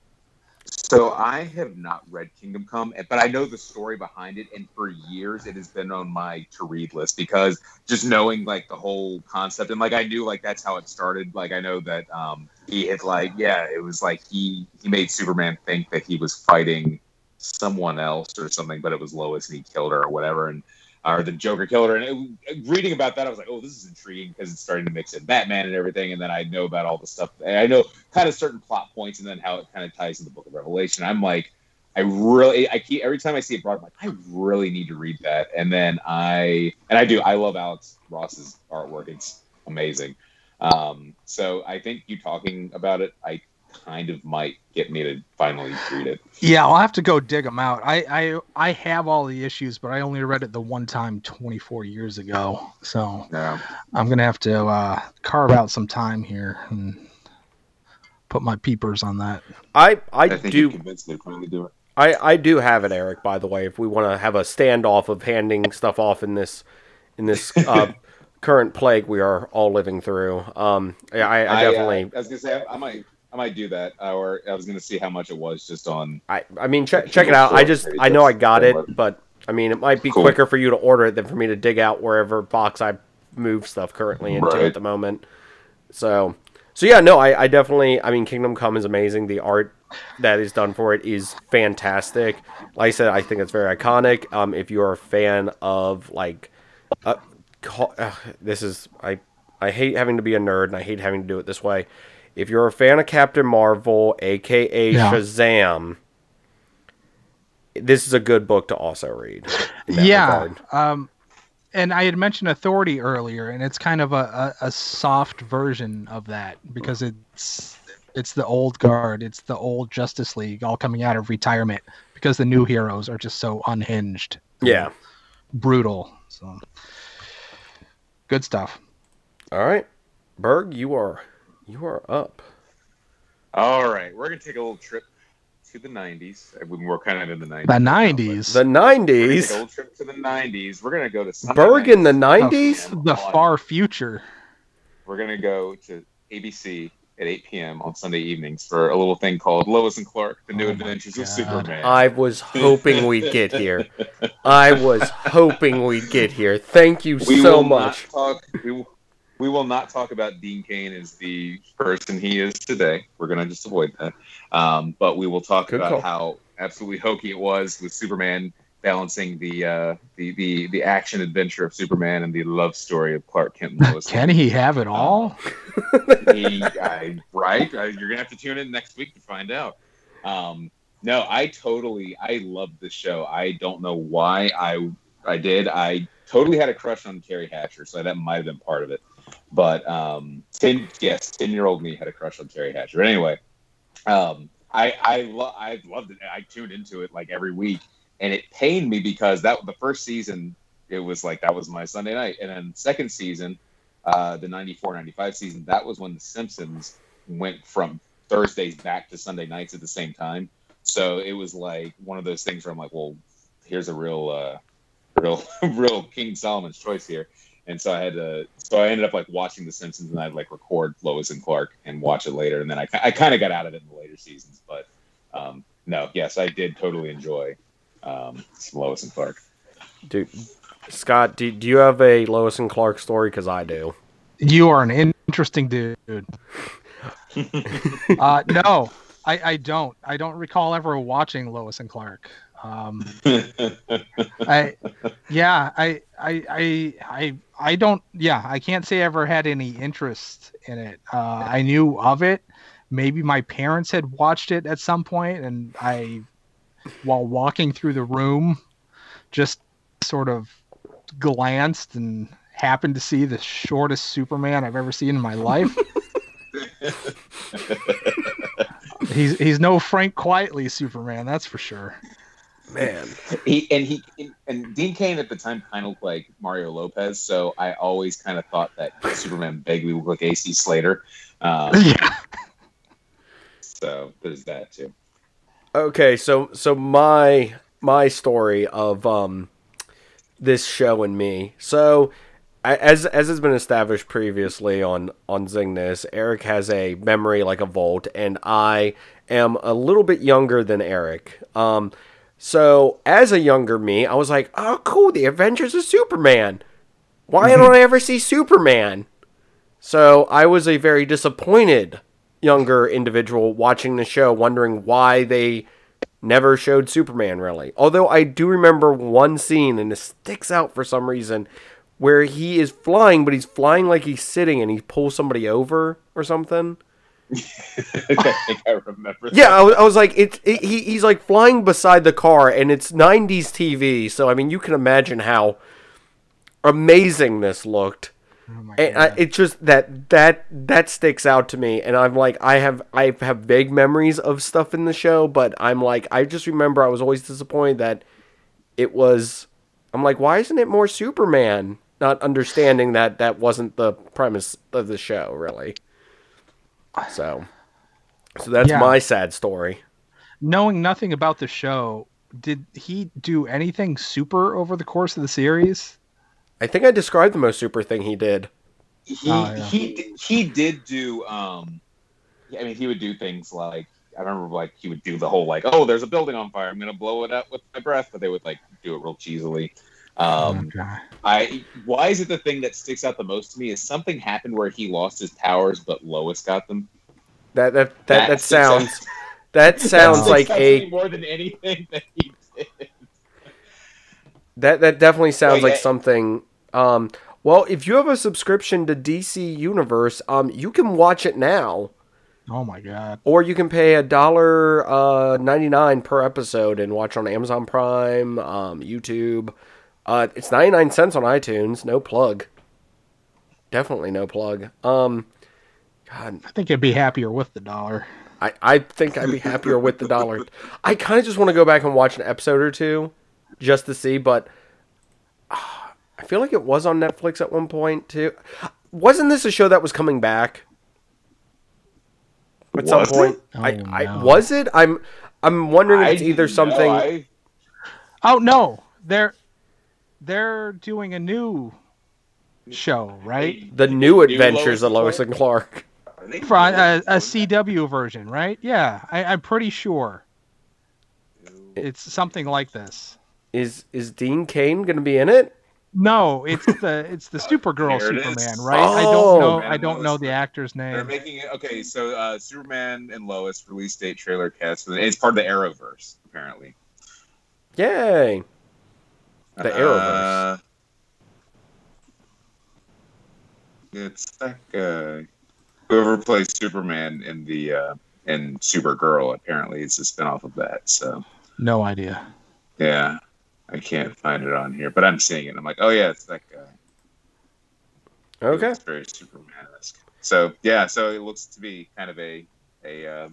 So I have not read Kingdom Come, but I know the story behind it, and for years it has been on my to read list because just knowing like the whole concept and like I knew like that's how it started. Like I know that um he had like yeah, it was like he he made Superman think that he was fighting someone else or something, but it was Lois and he killed her or whatever, and or the Joker killed her. And it, reading about that, I was like, oh, this is intriguing because it's starting to mix in Batman and everything, and then I know about all the stuff. And I know kind of certain plot points and then how it kind of ties to the Book of Revelation. I'm like, I really, I keep every time I see it brought, I'm like, I really need to read that. And then I, and I do, I love Alex Ross's artwork. It's amazing. Um, so I think you talking about it, I kind of might get me to finally read it. Yeah, I'll have to go dig them out. I, I I have all the issues, but I only read it the one time 24 years ago. So Yeah. I'm gonna have to uh, carve out some time here and put my peepers on that. I I, I think do you convinced me to finally do it. I, I do have it, Eric. By the way, if we want to have a standoff of handing stuff off in this in this uh, current plague we are all living through, um, yeah, I, I uh, definitely. I, was gonna say I, I might. I might do that, or I was gonna see how much it was just on. I, I mean, check check it out. I just I know I got it, but I mean, it might be Cool. quicker for you to order it than for me to dig out wherever box I move stuff currently into Right. at the moment. So, so yeah, no, I, I definitely. I mean, Kingdom Come is amazing. The art that is done for it is fantastic. Like I said, I think it's very iconic. Um, if you're a fan of like, uh, uh, this is I I hate having to be a nerd and I hate having to do it this way. If you're a fan of Captain Marvel, aka Yeah. Shazam, this is a good book to also read. Yeah. Um, and I had mentioned Authority earlier, and it's kind of a, a, a soft version of that because it's it's the old guard, it's the old Justice League all coming out of retirement because the new heroes are just so unhinged, Yeah. brutal. So good stuff. All right, Berg, you are you are up. All right, we're gonna take a little trip to the '90s. I mean, We're kind of in the '90s. The now, but '90s, The We're gonna take a '90s. little trip to the '90s. We're gonna go to Berg in the '90s. the far future. We're gonna go to ABC at 8 p.m. on Sunday evenings for a little thing called Lois and Clark: The New Oh my Adventures of Superman. I was hoping we'd get here. I was hoping we'd get here. Thank you we so will much. Not talk, we, will, we will not talk about Dean Cain as the person he is today. We're going to just avoid that. Um, but we will talk Good about call. how absolutely hokey it was with Superman balancing the, uh, the the the action adventure of Superman and the love story of Clark Kent and Lois. Can he have it all? he, I, right? Uh, You're gonna have to tune in next week to find out. Um, no, I totally, I love this show. I don't know why I I did. I totally had a crush on Teri Hatcher, so that might have been part of it. But um, ten, yes, ten year old me had a crush on Teri Hatcher. Anyway, um, I I, lo- I loved it. I tuned into it like every week, and it pained me because that the first season it was like that was my Sunday night, and then second season, uh, the 94-95 season, that was when The Simpsons went from Thursdays back to Sunday nights at the same time. So it was like one of those things where I'm like, well, here's a real, uh, real, real King Solomon's choice here. And so I had to, so I ended up like watching The Simpsons and I'd like record Lois and Clark and watch it later. And then I, I kind of got out of it in the later seasons. But um, no, yes, I did totally enjoy um, Lois and Clark. Dude, Scott, do, do you have a Lois and Clark story? Because I do. You are an interesting dude. uh, no, I, I don't. I don't recall ever watching Lois and Clark. Um, I, yeah, I, I, I, I, I don't. Yeah, I can't say I ever had any interest in it. Uh, I knew of it. Maybe my parents had watched it at some point, and I, while walking through the room, just sort of glanced and happened to see the shortest Superman I've ever seen in my life. he's he's no Frank Quitely Superman, that's for sure. Man, he and he and Dean Cain at the time kind of looked like Mario Lopez, so I always kind of thought that Superman vaguely looked like AC Slater. Um, yeah. So there's that too. Okay, so so my my story of um this show and me. So as as has been established previously on on Zingness, Eric has a memory like a vault, and I am a little bit younger than Eric. Um, so as a younger me, I was like, "Oh, cool! The Adventures of Superman. Why don't I ever see Superman?" So I was a very disappointed younger individual watching the show, wondering why they never showed Superman really. Although I do remember one scene, and it sticks out for some reason, where he is flying, but he's flying like he's sitting, and he pulls somebody over or something. I think I remember. Yeah, I was, I was like, it's it, he, he's like flying beside the car, and it's '90s TV, so I mean, you can imagine how amazing this looked. Oh And I, God. it's just that that that sticks out to me, and I'm like, I have I have vague memories of stuff in the show, but I'm like, I just remember I was always disappointed that it was. I'm like, why isn't it more Superman? Not understanding that that wasn't the premise of the show, really. So, so that's Yeah. my sad story. Knowing nothing about the show, did he do anything super over the course of the series? I think I described the most super thing he did. He Oh, yeah. he he did do. Um, I mean, he would do things like I remember like he would do the whole like, oh, there's a building on fire, I'm gonna blow it up with my breath, but they would like do it real cheesily. Um, Okay. I why is it the thing that sticks out the most to me is something happened where he lost his powers, but Lois got them. That that that, that, That sticks out. sounds that sounds That like sticks out to me a more than anything that he did. that that definitely sounds Oh, like something. Um, well, if you have a subscription to DC Universe, um, you can watch it now, Oh my god. or you can pay a dollar uh, ninety nine per episode and watch on Amazon Prime, um, YouTube. Uh, it's ninety nine cents on iTunes. No plug. Definitely no plug. Um, God, I think I'd be happier with the dollar. I, I think I'd be happier with the dollar. I kind of just want to go back and watch an episode or two just to see, but ah, I feel like it was on Netflix at one point too. Wasn't this a show that was coming back? At some Was it? point, Oh, I, I no. was it. I'm I'm wondering if it's either something. I- Oh no, they're they're doing a new show, right? the new New adventures Lois of Lois and Clark. For a, a, a? CW version, right? Yeah, I, I'm pretty sure it's something like this. Is is Dean Cain going to be in it? No, it's the it's the Supergirl There it is. Superman, right? I Oh. don't know. Man, I don't Lois know the Lane. actor's They're name. making it okay. So uh, Superman and Lois release date trailer cast. It's part of the Arrowverse, apparently. Yay! The Uh, it's that guy. Whoever plays Superman in the uh, in Supergirl, apparently, it's a spinoff of that. So No idea. yeah. I can't find it on here, but I'm seeing it. I'm like, oh yeah, it's that guy. Okay. It's very Superman-esque. So yeah, so it looks to be kind of a a uh,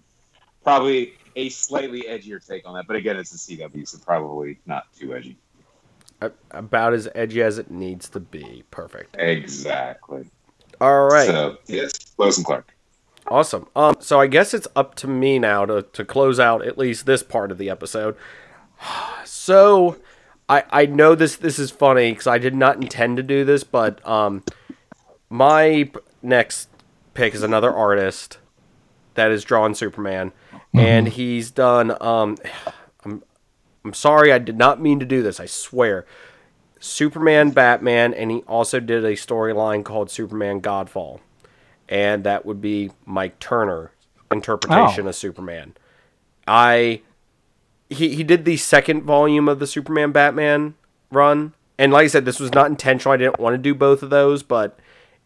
probably a slightly edgier take on that. But again, it's a CW, so probably not too edgy. A- About as edgy as it needs to be. Perfect. Exactly. All right. So yes, Lois and Clark. Awesome. Um, so I guess it's up to me now to, to close out at least this part of the episode. So I I know this this is funny because I did not intend to do this, but um, my p- next pick is another artist that has drawn Superman, and he's done. Um, I'm sorry, I did not mean to do this. I swear. Superman, Batman, and he also did a storyline called Superman Godfall and that would be Mike Turner interpretation Oh. of Superman. I he he did the second volume of the Superman Batman run, and like I said, this was not intentional. I didn't want to do both of those, but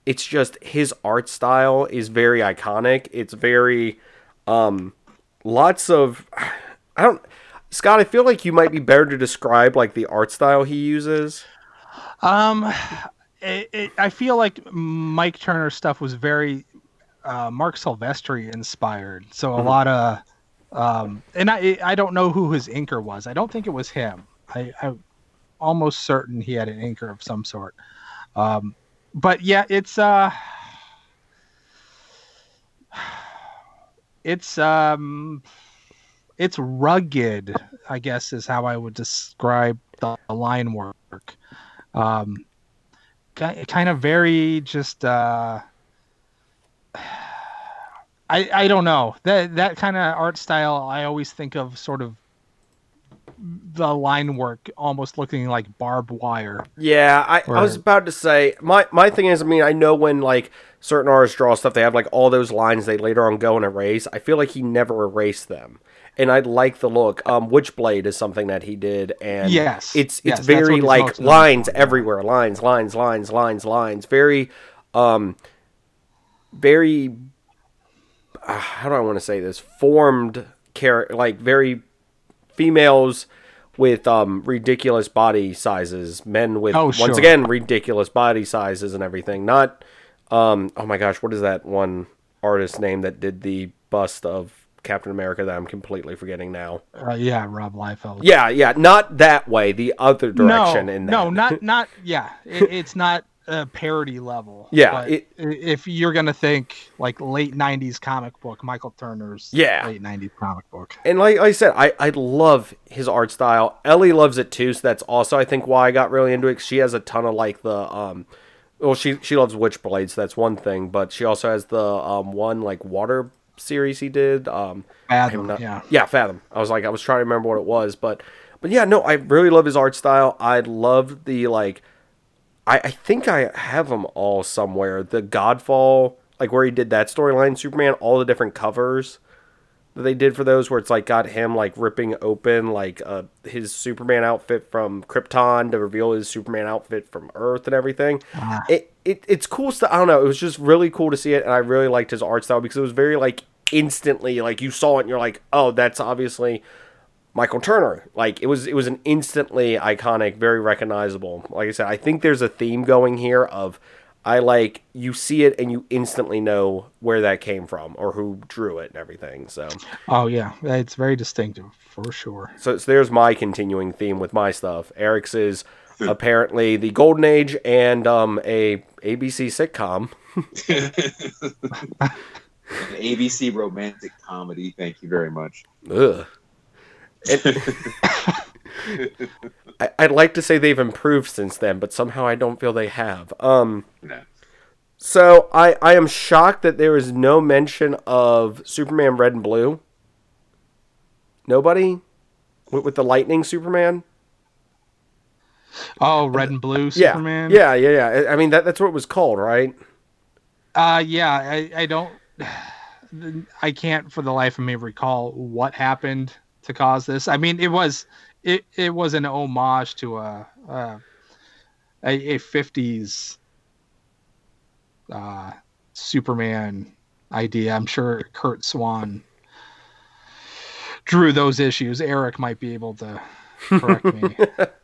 it's just his art style is very iconic. It's very um lots of I don't Scott, I feel like you might be better to describe like the art style he uses. Um, it, it, I feel like Mike Turner's stuff was very uh, Marc Silvestri inspired. So a lot of, um, and I I don't know who his inker was. I don't think it was him. I, I'm almost certain he had an inker of some sort. Um, but yeah, it's uh, it's um, it's rugged. I guess is how I would describe the line work um kind of very just uh I I don't know. That that kind of art style I always think of sort of the line work almost looking like barbed wire. Yeah, I, I was about to say my my thing is, I mean, I know when like certain artists draw stuff, they have like all those lines they later on go and erase. I feel like he never erased them, and I like the look. Um, Witchblade is something that he did, and Yes, it's it's what very like lines yeah. everywhere, lines, lines, lines, lines, lines. Very, um, very. Uh, how do I want to say this? Formed character, like very females with um ridiculous body sizes, men with Oh, once sure. again ridiculous body sizes and everything. Not um oh my gosh, what is that one artist name that did the bust of Captain America that I'm completely forgetting now? Uh, yeah, Rob Liefeld. Yeah, yeah, not that way, the other direction no, in that. no, not not yeah. It, it's not a parody level. Yeah, it- if you're gonna think like late '90s comic book, Michael Turner's Yeah. late '90s comic book. And like, like I said, I, I love his art style. Ellie loves it too, so that's also I think why I got really into it. she has a ton of like the um, well she she loves Witchblade, so that's one thing. But she also has the um one like water series he did. Um, Fathom, not- yeah. yeah, Fathom. I was like I was trying to remember what it was, but but yeah, no, I really love his art style. I love the like. I, I think I have them all somewhere. The Godfall, like where he did that storyline, Superman, all the different covers that they did for those, where it's like got him like ripping open like uh, his Superman outfit from Krypton to reveal his Superman outfit from Earth and everything. Ah. It, it it's cool stuff. I don't know. It was just really cool to see it, and I really liked his art style because it was very like instantly like you saw it and you're like, oh, that's obviously Michael Turner. Like it was it was an instantly iconic, very recognizable. Like I said, I think there's a theme going here of I like you see it and you instantly know where that came from or who drew it and everything. So Oh yeah, it's very distinctive for sure. so, so there's my continuing theme with my stuff. Eric's is apparently the golden age and um a ABC sitcom. An ABC romantic comedy. Thank you very much. Ugh. And- I, I'd like to say they've improved since then, but somehow I don't feel they have. Um, No. so I, I am shocked that there is no mention of Superman Red and Blue. Nobody with, with the Lightning Superman. Oh, red and blue Yeah, Superman. yeah, yeah, yeah. I I mean that that's what it was called, right? Uh, yeah. I, I don't. I can't for the life of me recall what happened to cause this. I mean, it was it it was an homage to a a, a 50s uh, Superman idea. I'm sure Curt Swan drew those issues. Eric might be able to correct me.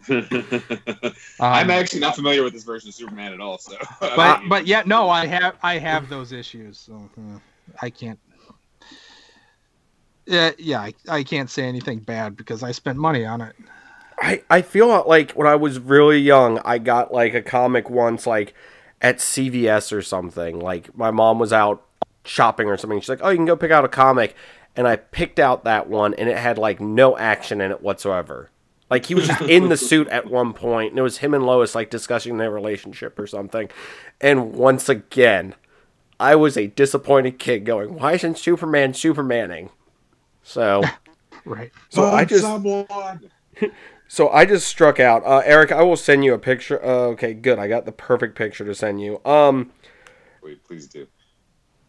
I'm Um, actually not familiar with this version of Superman at all. So, but but yeah, no, I have I have those issues. So uh, I can't. Yeah, yeah, I, I can't say anything bad because I spent money on it. I, I feel like when I was really young, I got like a comic once, like at CVS or something. Like my mom was out shopping or something. She's like, "Oh, you can go pick out a comic," and I picked out that one, and it had like no action in it whatsoever. Like he was just in the suit at one point, and it was him and Lois like discussing their relationship or something. And once again, I was a disappointed kid, going, "Why isn't Superman Supermaning?" So. Right. So I just someone. so I just struck out. Uh, Eric, I will send you a picture. Uh, okay, good. I got the perfect picture to send you. Um, Wait, please do.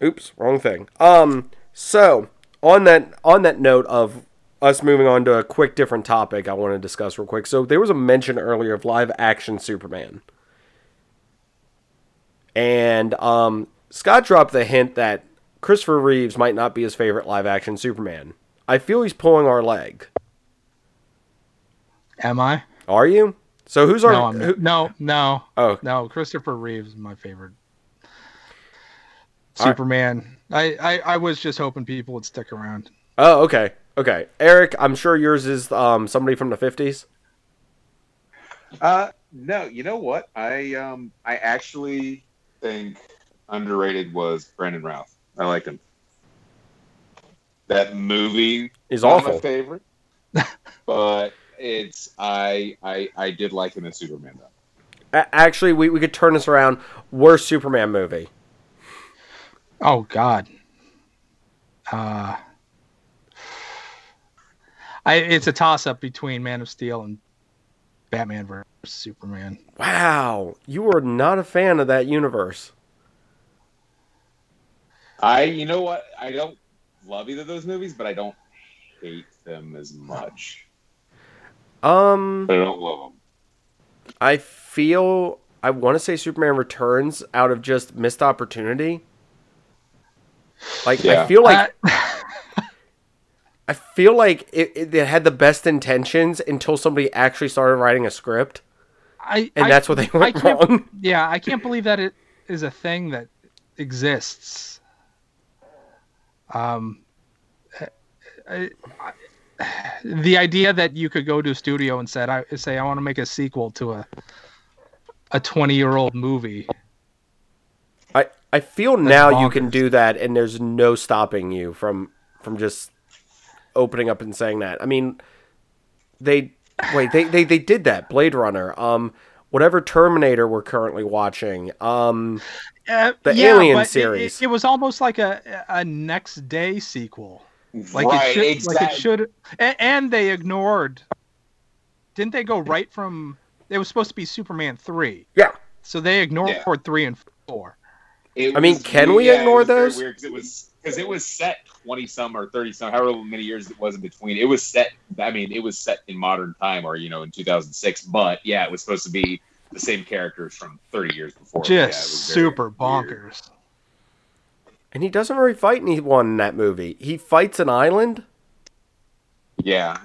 oops, wrong thing. Um, so on that on that note of us moving on to a quick different topic, I want to discuss real quick. So there was a mention earlier of live action Superman, and um, Scott dropped the hint that Christopher Reeves might not be his favorite live action Superman. I feel he's pulling our leg. Am I? Are you? So who's our? No, I'm who- no, no, oh, no. Christopher Reeves is my favorite. All right. Superman. I, I I was just hoping people would stick around. Oh, okay. Okay. Eric, I'm sure yours is um somebody from the 50s. Uh, no, you know what? I um, I actually think underrated was Brandon Routh. I liked him. That movie Is not awful. my favorite, but it's I I I did like him in Superman though. Actually, we, we could turn this around. Worst Superman movie. Oh God. Uh, I it's a toss up between Man of Steel and Batman versus Superman. Wow. You were not a fan of that universe. I you know what? I don't love either of those movies, but I don't hate them as much. Um, But I don't love them. I feel I want to say Superman Returns out of just missed opportunity. Like I feel like I feel like it, it, it had the best intentions until somebody actually started writing a script, I, and I- that's what they I went can't- wrong. Yeah, I can't believe that it is a thing that exists. Um, I, I, the idea that you could go to a studio and said, "I say I want to make a sequel to a a twenty year old movie." I, I feel now you can do that and there's no stopping you from from just opening up and saying that. I mean they wait, they, they, they did that. Blade Runner. Um whatever Terminator we're currently watching. Um Uh, The yeah, Alien but it- series. It, it was almost like a a next day sequel. Like right, it should. exactly. Like it should. And, and they ignored. Didn't they go right from? It was supposed to be Superman three. Yeah. So they ignored Yeah. three and four. It I mean, was can we yeah, ignore was those? Weird because it was because it was set twenty some or thirty some, however many years it was in between. It was set. I mean, it was set in modern time or you know in two thousand six. But yeah, it was supposed to be the same characters from thirty years before. Just Yeah, it was very super weird. bonkers. and he doesn't really fight anyone in that movie. He fights an island. Yeah,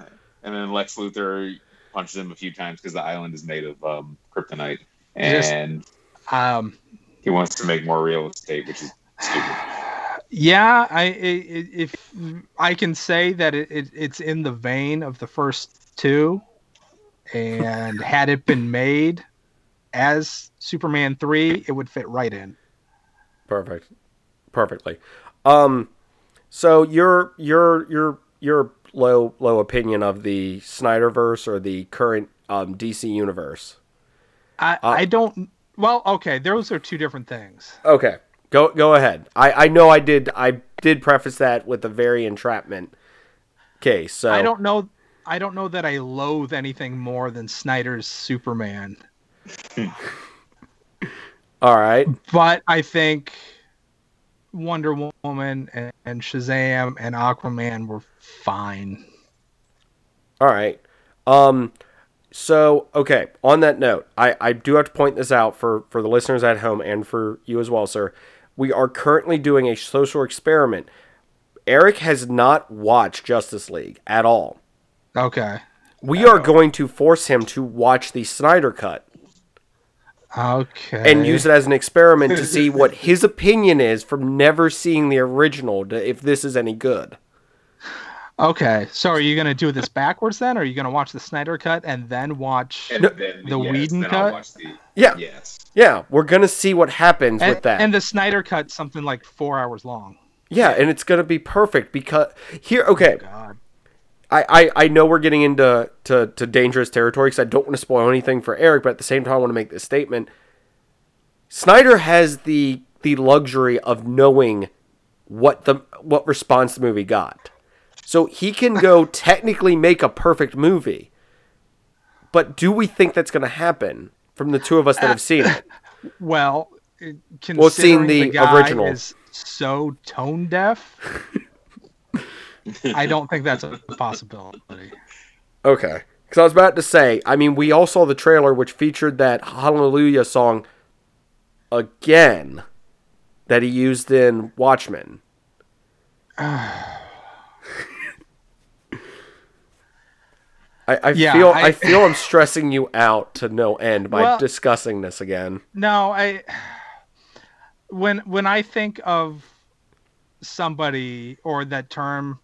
and then Lex Luthor punches him a few times because the island is made of um, kryptonite, Just- and Um, he wants to make more real estate, which is stupid. yeah, I i- i- if I can say that it, it it's in the vein of the first two, and had it been made as Superman three, it would fit right in. Perfect. Perfectly. Um so your your your your low low opinion of the Snyderverse or the current um, DC universe. I, Uh, I don't. Well, okay, those are two different things. Okay. Go go ahead. I, I know I did I did preface that with a very entrapment case. So I don't know. I don't know that I loathe anything more than Snyder's Superman, All right. but I think Wonder Woman and, and Shazam and Aquaman were fine. All right. Um so okay, on that note, I, I do have to point this out for, for the listeners at home and for you as well, sir. We are currently doing a social experiment. Eric has not watched Justice League at all. Okay. we are going to force him to watch the Snyder cut Okay. and use it as an experiment to see what his opinion is from never seeing the original to, if this is any good. Okay. So are you gonna do this backwards then? Or are you gonna watch the Snyder cut and then watch And then, the yes, Whedon then I'll cut? watch the- Yeah, Yes. yeah, we're gonna see what happens and, with that. and the Snyder cut something like four hours long. yeah, and it's gonna be perfect because here, okay, God. I, I, I know we're getting into to, to dangerous territory because I don't want to spoil anything for Eric, but at the same time, I want to make this statement. Snyder has the the luxury of knowing what the what response the movie got, so he can go technically make a perfect movie. But do we think that's going to happen from the two of us that have seen it? Well, considering Well, seeing the guy original. is so tone deaf, I don't think that's a possibility. Okay. Because I was about to say, I mean, we all saw the trailer which featured that Hallelujah song again that he used in Watchmen. I, I Yeah, feel I- I, feel I'm stressing you out to no end by Well- discussing this again. No, I when when I think of somebody or that term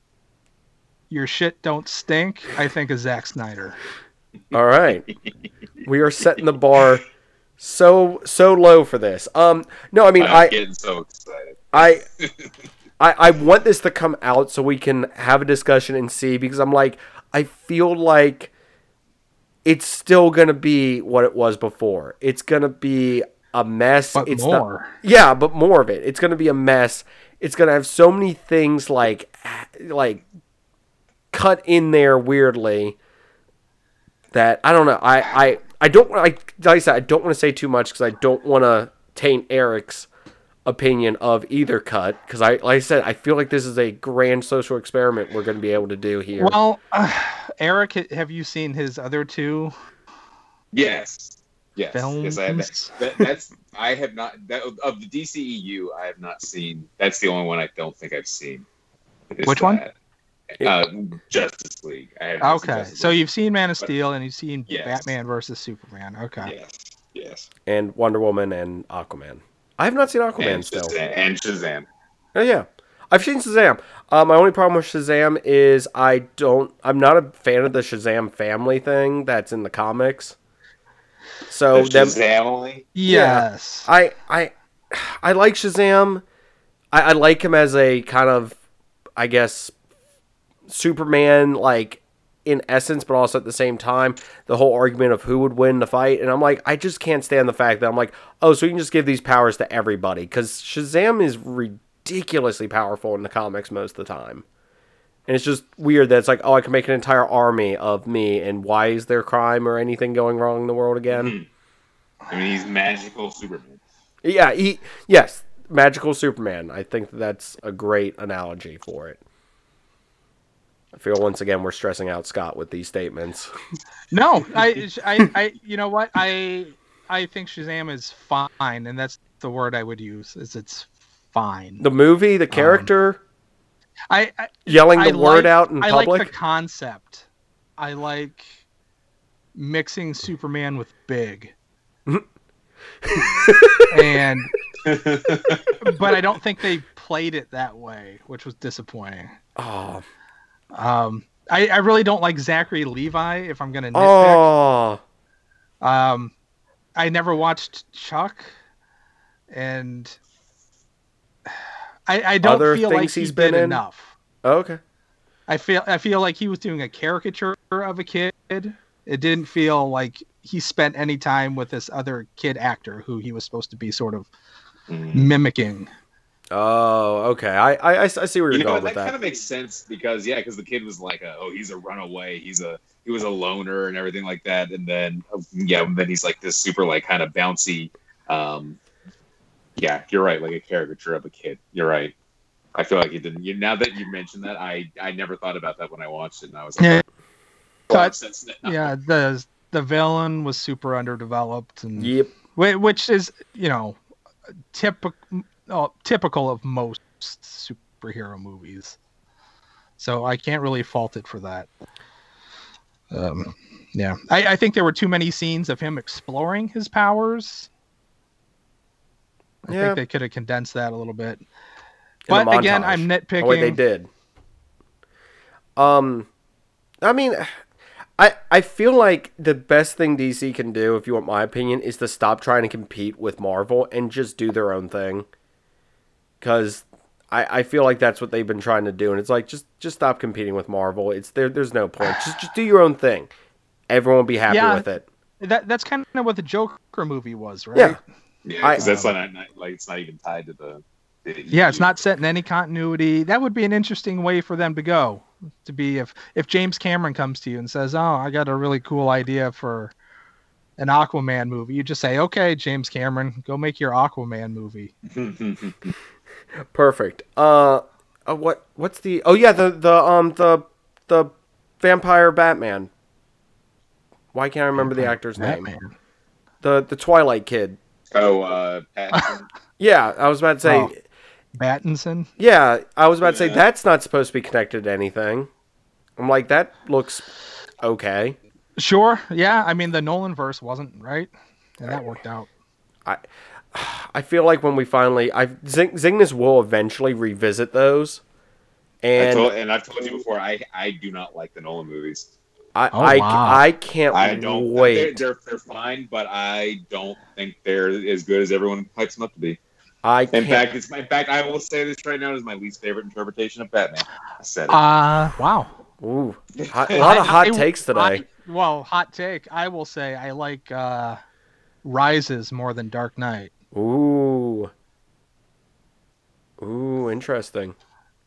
your shit don't stink, I think of Zack Snyder. All right. we are setting the bar so so low for this. Um no, I mean I'm I getting so excited. I, I I want this to come out so we can have a discussion and see because I'm like I feel like it's still gonna be what it was before. It's gonna be a mess. But it's not- more. yeah, but more of it. It's gonna be a mess. It's gonna have so many things like like cut in there weirdly that I don't know. I I I don't I like I said I don't want to say too much because I don't want to taint Eric's opinion of either cut because I like I said I feel like this is a grand social experiment we're going to be able to do here. Well, uh, Eric, have you seen his other two Yes. Yes. films? Yes, I have that, that, that's I have not that of the DCEU. I have not seen. That's the only one I don't think I've seen. is Which one? That. Uh, Justice League. I have not seen Okay, Justice so League. you've seen Man of But- Steel and you've seen Yes. Batman versus Superman. Okay. Yes. Yes. and Wonder Woman and Aquaman. I have not seen Aquaman And still. Shazam. And Shazam. Oh yeah, I've seen Shazam. Uh, my only problem with Shazam is I don't. I'm not a fan of the Shazam family thing that's in the comics. So The them, Shazam only. Yeah. Yes. I I I like Shazam. I, I like him as a kind of, I guess, Superman like in essence, but also at the same time, the whole argument of who would win the fight. And I'm like, I just can't stand the fact that I'm like, oh, so you can just give these powers to everybody because Shazam is ridiculously powerful in the comics most of the time. And it's just weird that it's like, oh, I can make an entire army of me, and why is there crime or anything going wrong in the world again? Hmm. I mean, he's magical Superman. Yeah, he yes, magical Superman. I think that's a great analogy for it. I feel once again we're stressing out Scott with these statements. No, I, I, I, you know what? I, I think Shazam is fine, and that's the word I would use. Is it's fine. The movie, the um, character I, I yelling the I word like- out in I public. I like the concept. I like mixing Superman with Big. and but I don't think they played it that way, which was disappointing. oh, Um, I, I really don't like Zachary Levi. If I'm gonna nitpick, oh, um, I never watched Chuck, and I, I don't Other feel like things he he's been did in? enough. okay. I feel I feel like he was doing a caricature of a kid. It didn't feel like he spent any time with this other kid actor who he was supposed to be sort of Mm. mimicking. Oh, okay. I, I, I see where you're You know, going that with kind of makes sense because yeah, because the kid was like, a, oh, he's a runaway, he's a he was a loner and everything like that, and then uh, yeah, then he's like this super like kind of bouncy. Um, yeah, you're right, like a caricature of a kid. You're right. I feel like you didn't. You, now that you mentioned that, I I never thought about that when I watched it, and I was like, Yeah. oh, But- sense now. Yeah, the the villain was super underdeveloped, and Yep. which is you know typical oh, typical of most superhero movies. So I can't really fault it for that. Um, yeah, I, I think there were too many scenes of him exploring his powers. I Yeah. think they could have condensed that a little bit. In But again. I'm nitpicking. Oh, wait, they did. Um, I mean, I I feel like the best thing DC can do, if you want my opinion, is to stop trying to compete with Marvel and just do their own thing. Because I, I feel like that's what they've been trying to do, and it's like just just stop competing with Marvel. It's there. There's no point. Just just do your own thing. Everyone will be happy Yeah. with it. That that's kind of what the Joker movie was, right? Yeah. Yeah, I- 'cause that's not, not like it's not even tied to the. the Yeah, it's not set in any continuity. That would be an interesting way for them to go. To be if if James Cameron comes to you and says, "Oh, I got a really cool idea for an Aquaman movie," you just say, "Okay, James Cameron, go make your Aquaman movie." Perfect. Uh, uh, what what's the? Oh yeah, the the um the the vampire Batman. Why can't I remember the actor's name? Batman. The the Twilight kid. oh, uh, Pattinson. Yeah, I was about to say. Oh. Battinson. Yeah, I was about to say that's not supposed to be connected to anything. I'm like that looks okay. Sure. Yeah. I mean, the Nolan verse wasn't right, and that worked out. I feel like when we finally, I Zing, Zingness will eventually revisit those, I and told, and I've told you before, I I do not like the Nolan movies. I Oh, I, wow. I can't I don't. wait. They're, they're they're fine, but I don't think they're as good as everyone hypes them up to be. I In can't. fact, it's my in fact. I will say this right now is my least favorite interpretation of Batman. I said it. Uh wow. Ooh, hot, a lot of hot I- takes today. I- well, hot take. I will say I like uh, Rises more than Dark Knight. Ooh. Ooh, interesting.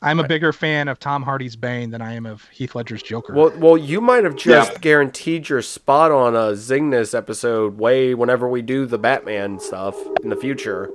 I'm a bigger fan of Tom Hardy's Bane than I am of Heath Ledger's Joker. Well, well, you might have just Yeah. guaranteed your spot on a Zingness episode way whenever we do the Batman stuff in the future.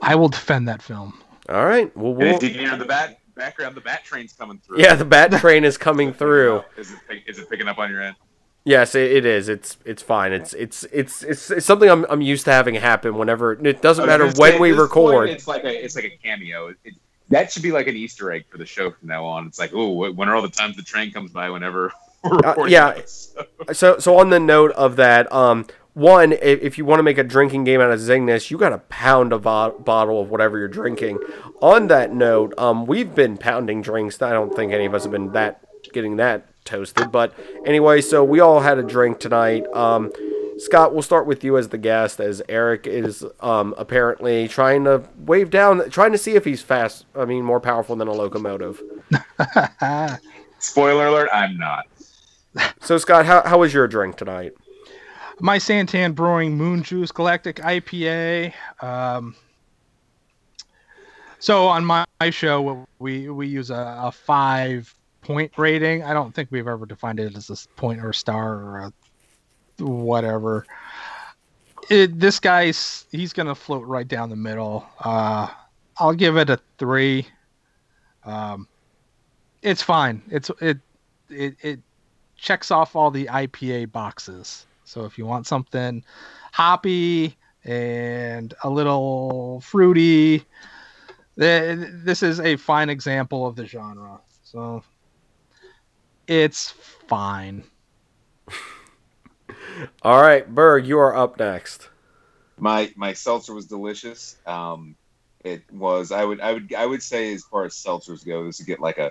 I will defend that film. All right. Well, we'll if you can hear the bat background, the bat train's coming through. yeah, the Bat Train is coming through. Is it pick, is it picking up on your end? Yes, it, is. It's it's fine. It's it's it's it's, it's something I'm I'm used to having happen whenever. It doesn't matter when we record. point, it's like a it's like a cameo. It, it- that should be like an Easter egg for the show from now on. It's like, oh, when are all the times the train comes by? Whenever we're recording Uh, yeah. this? So so on the note of that, um, one, if, if you want to make a drinking game out of Zingness, you got to pound a bottle of whatever you're drinking. On that note, um, we've been pounding drinks. I don't think any of us have been that getting that toasted, but anyway, so we all had a drink tonight. Um, Scott, we'll start with you as the guest, as Eric is um, apparently trying to wave down, trying to see if he's fast. I mean, more powerful than a locomotive. Spoiler alert: I'm not. So, Scott, how, how was your drink tonight? My Santan Brewing Moon Juice Galactic IPA. Um, so on my, my show, we we use a, a five point rating. I don't think we've ever defined it as a point or a star or a whatever. It, this guy's he's gonna float right down the middle. Uh, I'll give it a three. Um, it's fine. It's it it it checks off all the IPA boxes. So if you want something hoppy and a little fruity, th- this is a fine example of the genre. So it's fine. All right, Berg, you are up next. My my seltzer was delicious. Um, it was. I would I would I would say as far as seltzers go, this would get like a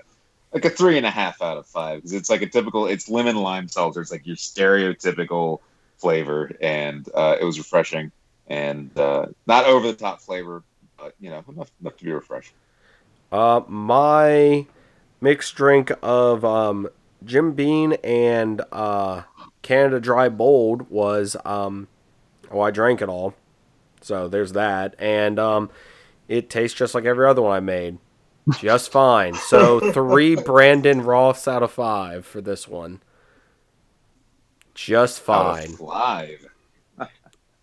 like a three and a half out of five because it's like a typical. It's lemon lime seltzer. It's like your stereotypical flavor, and uh, it was refreshing and uh, not over the top flavor, but you know enough enough to be refreshing. Uh, my mixed drink of um, Jim Beam and uh, Canada Dry Bold was um, oh, I drank it all, so there's that, and um, it tastes just like every other one I made, just fine. So three Brandon Rouths out of five for this one, just Out fine. of five.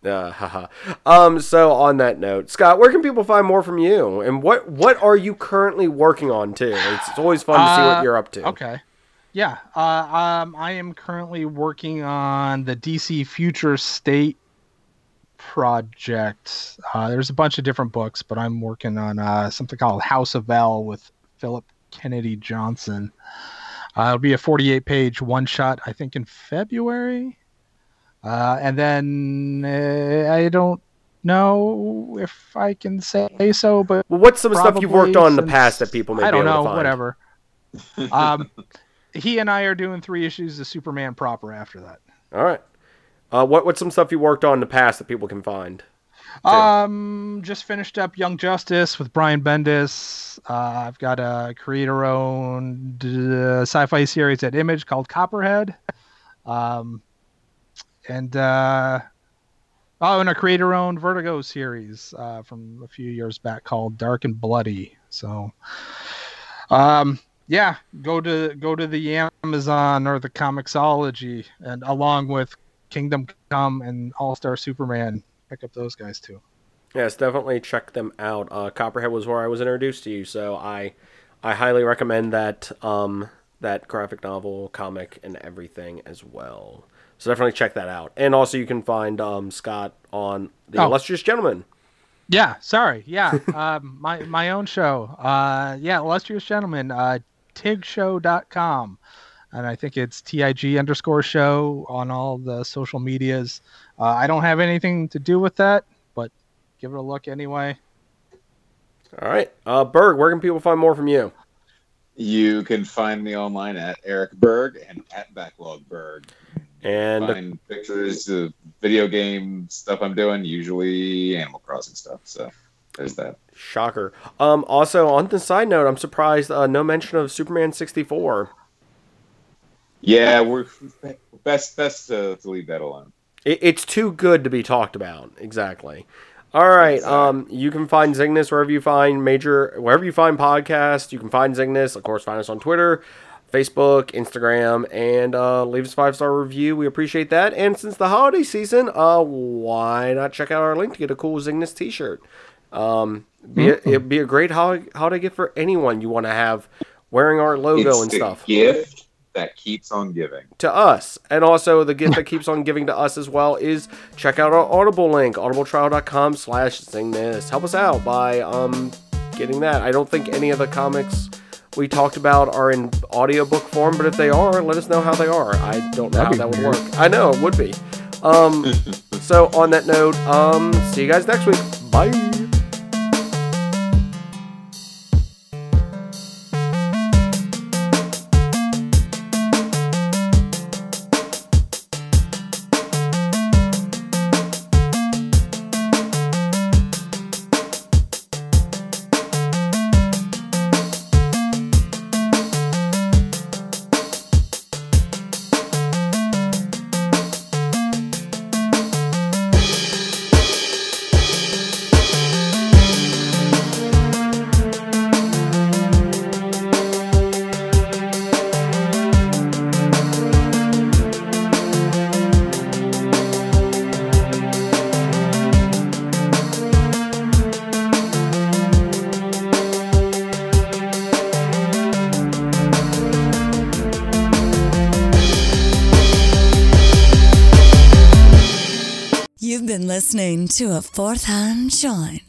Uh, haha. um. So on that note, Scott, where can people find more from you, and what what are you currently working on too? It's, it's always fun to see Uh, what you're up to. Okay. Yeah. Uh, um, I am currently working on the DC Future State project. Uh, there's a bunch of different books, but I'm working on uh, something called House of El with Phillip Kennedy Johnson. Uh, it'll be a 48 page one shot, I think, in February. Uh, and then uh, I don't know if I can say so, but Well, what's some stuff you've worked on in the past that people may I don't able know, to find? whatever. Um, he and I are doing three issues of Superman proper after that. All right. Uh, what what's some stuff you worked on in the past that people can find? Um, just finished up Young Justice with Brian Bendis. Uh, I've got a creator-owned uh, sci-fi series at Image called Copperhead. Um, and uh, oh, and a creator-owned Vertigo series uh, from a few years back called Dark and Bloody. So, um, yeah, go to go to the Amazon or the Comixology, and along with Kingdom Come and All Star Superman, pick up those guys too. Yes, definitely check them out. Uh, Copperhead was where I was introduced to you, so I I highly recommend that um, that graphic novel, comic, and everything as well. So definitely check that out. And also, you can find um, Scott on the Oh. Illustrious Gentleman. Yeah, sorry. Yeah, um, my my own show. Uh, yeah, illustrious gentleman. Uh, tigshow.com. And I think it's TIG underscore show on all the social medias. Uh, I don't have anything to do with that, but give it a look anyway. All right, uh, Berg, where can people find more from you? You can find me online at Eric Berg and at Backlog Berg. And Find pictures of video game stuff I'm doing, usually Animal Crossing stuff. So there's that. shocker. Um, also, on the side note, I'm surprised uh, no mention of Superman 64. Yeah, we're best best to, to leave that alone. It, it's too good to be talked about. Exactly. All right. Um, you can find Zygnus wherever you find major, wherever you find podcasts. You can find Zygnus. Of course, find us on Twitter, Facebook, Instagram, and uh, leave us a five star review. We appreciate that. And since the holiday season, uh, why not check out our link to get a cool Zygnus T-shirt? Um, be a, it'd be a great holiday, holiday gift for anyone you want to have wearing our logo it's and the stuff gift that keeps on giving. to us. And also the gift that keeps on giving to us as well is check out our Audible link, audibletrial.com slash sing this. Help us out by um getting that. I don't think any of the comics we talked about are in audiobook form, but if they are, let us know how they are. I don't know That'd how that would work. I know it would be. Um so on that note, um see you guys next week. Bye. To a fourth hand joint.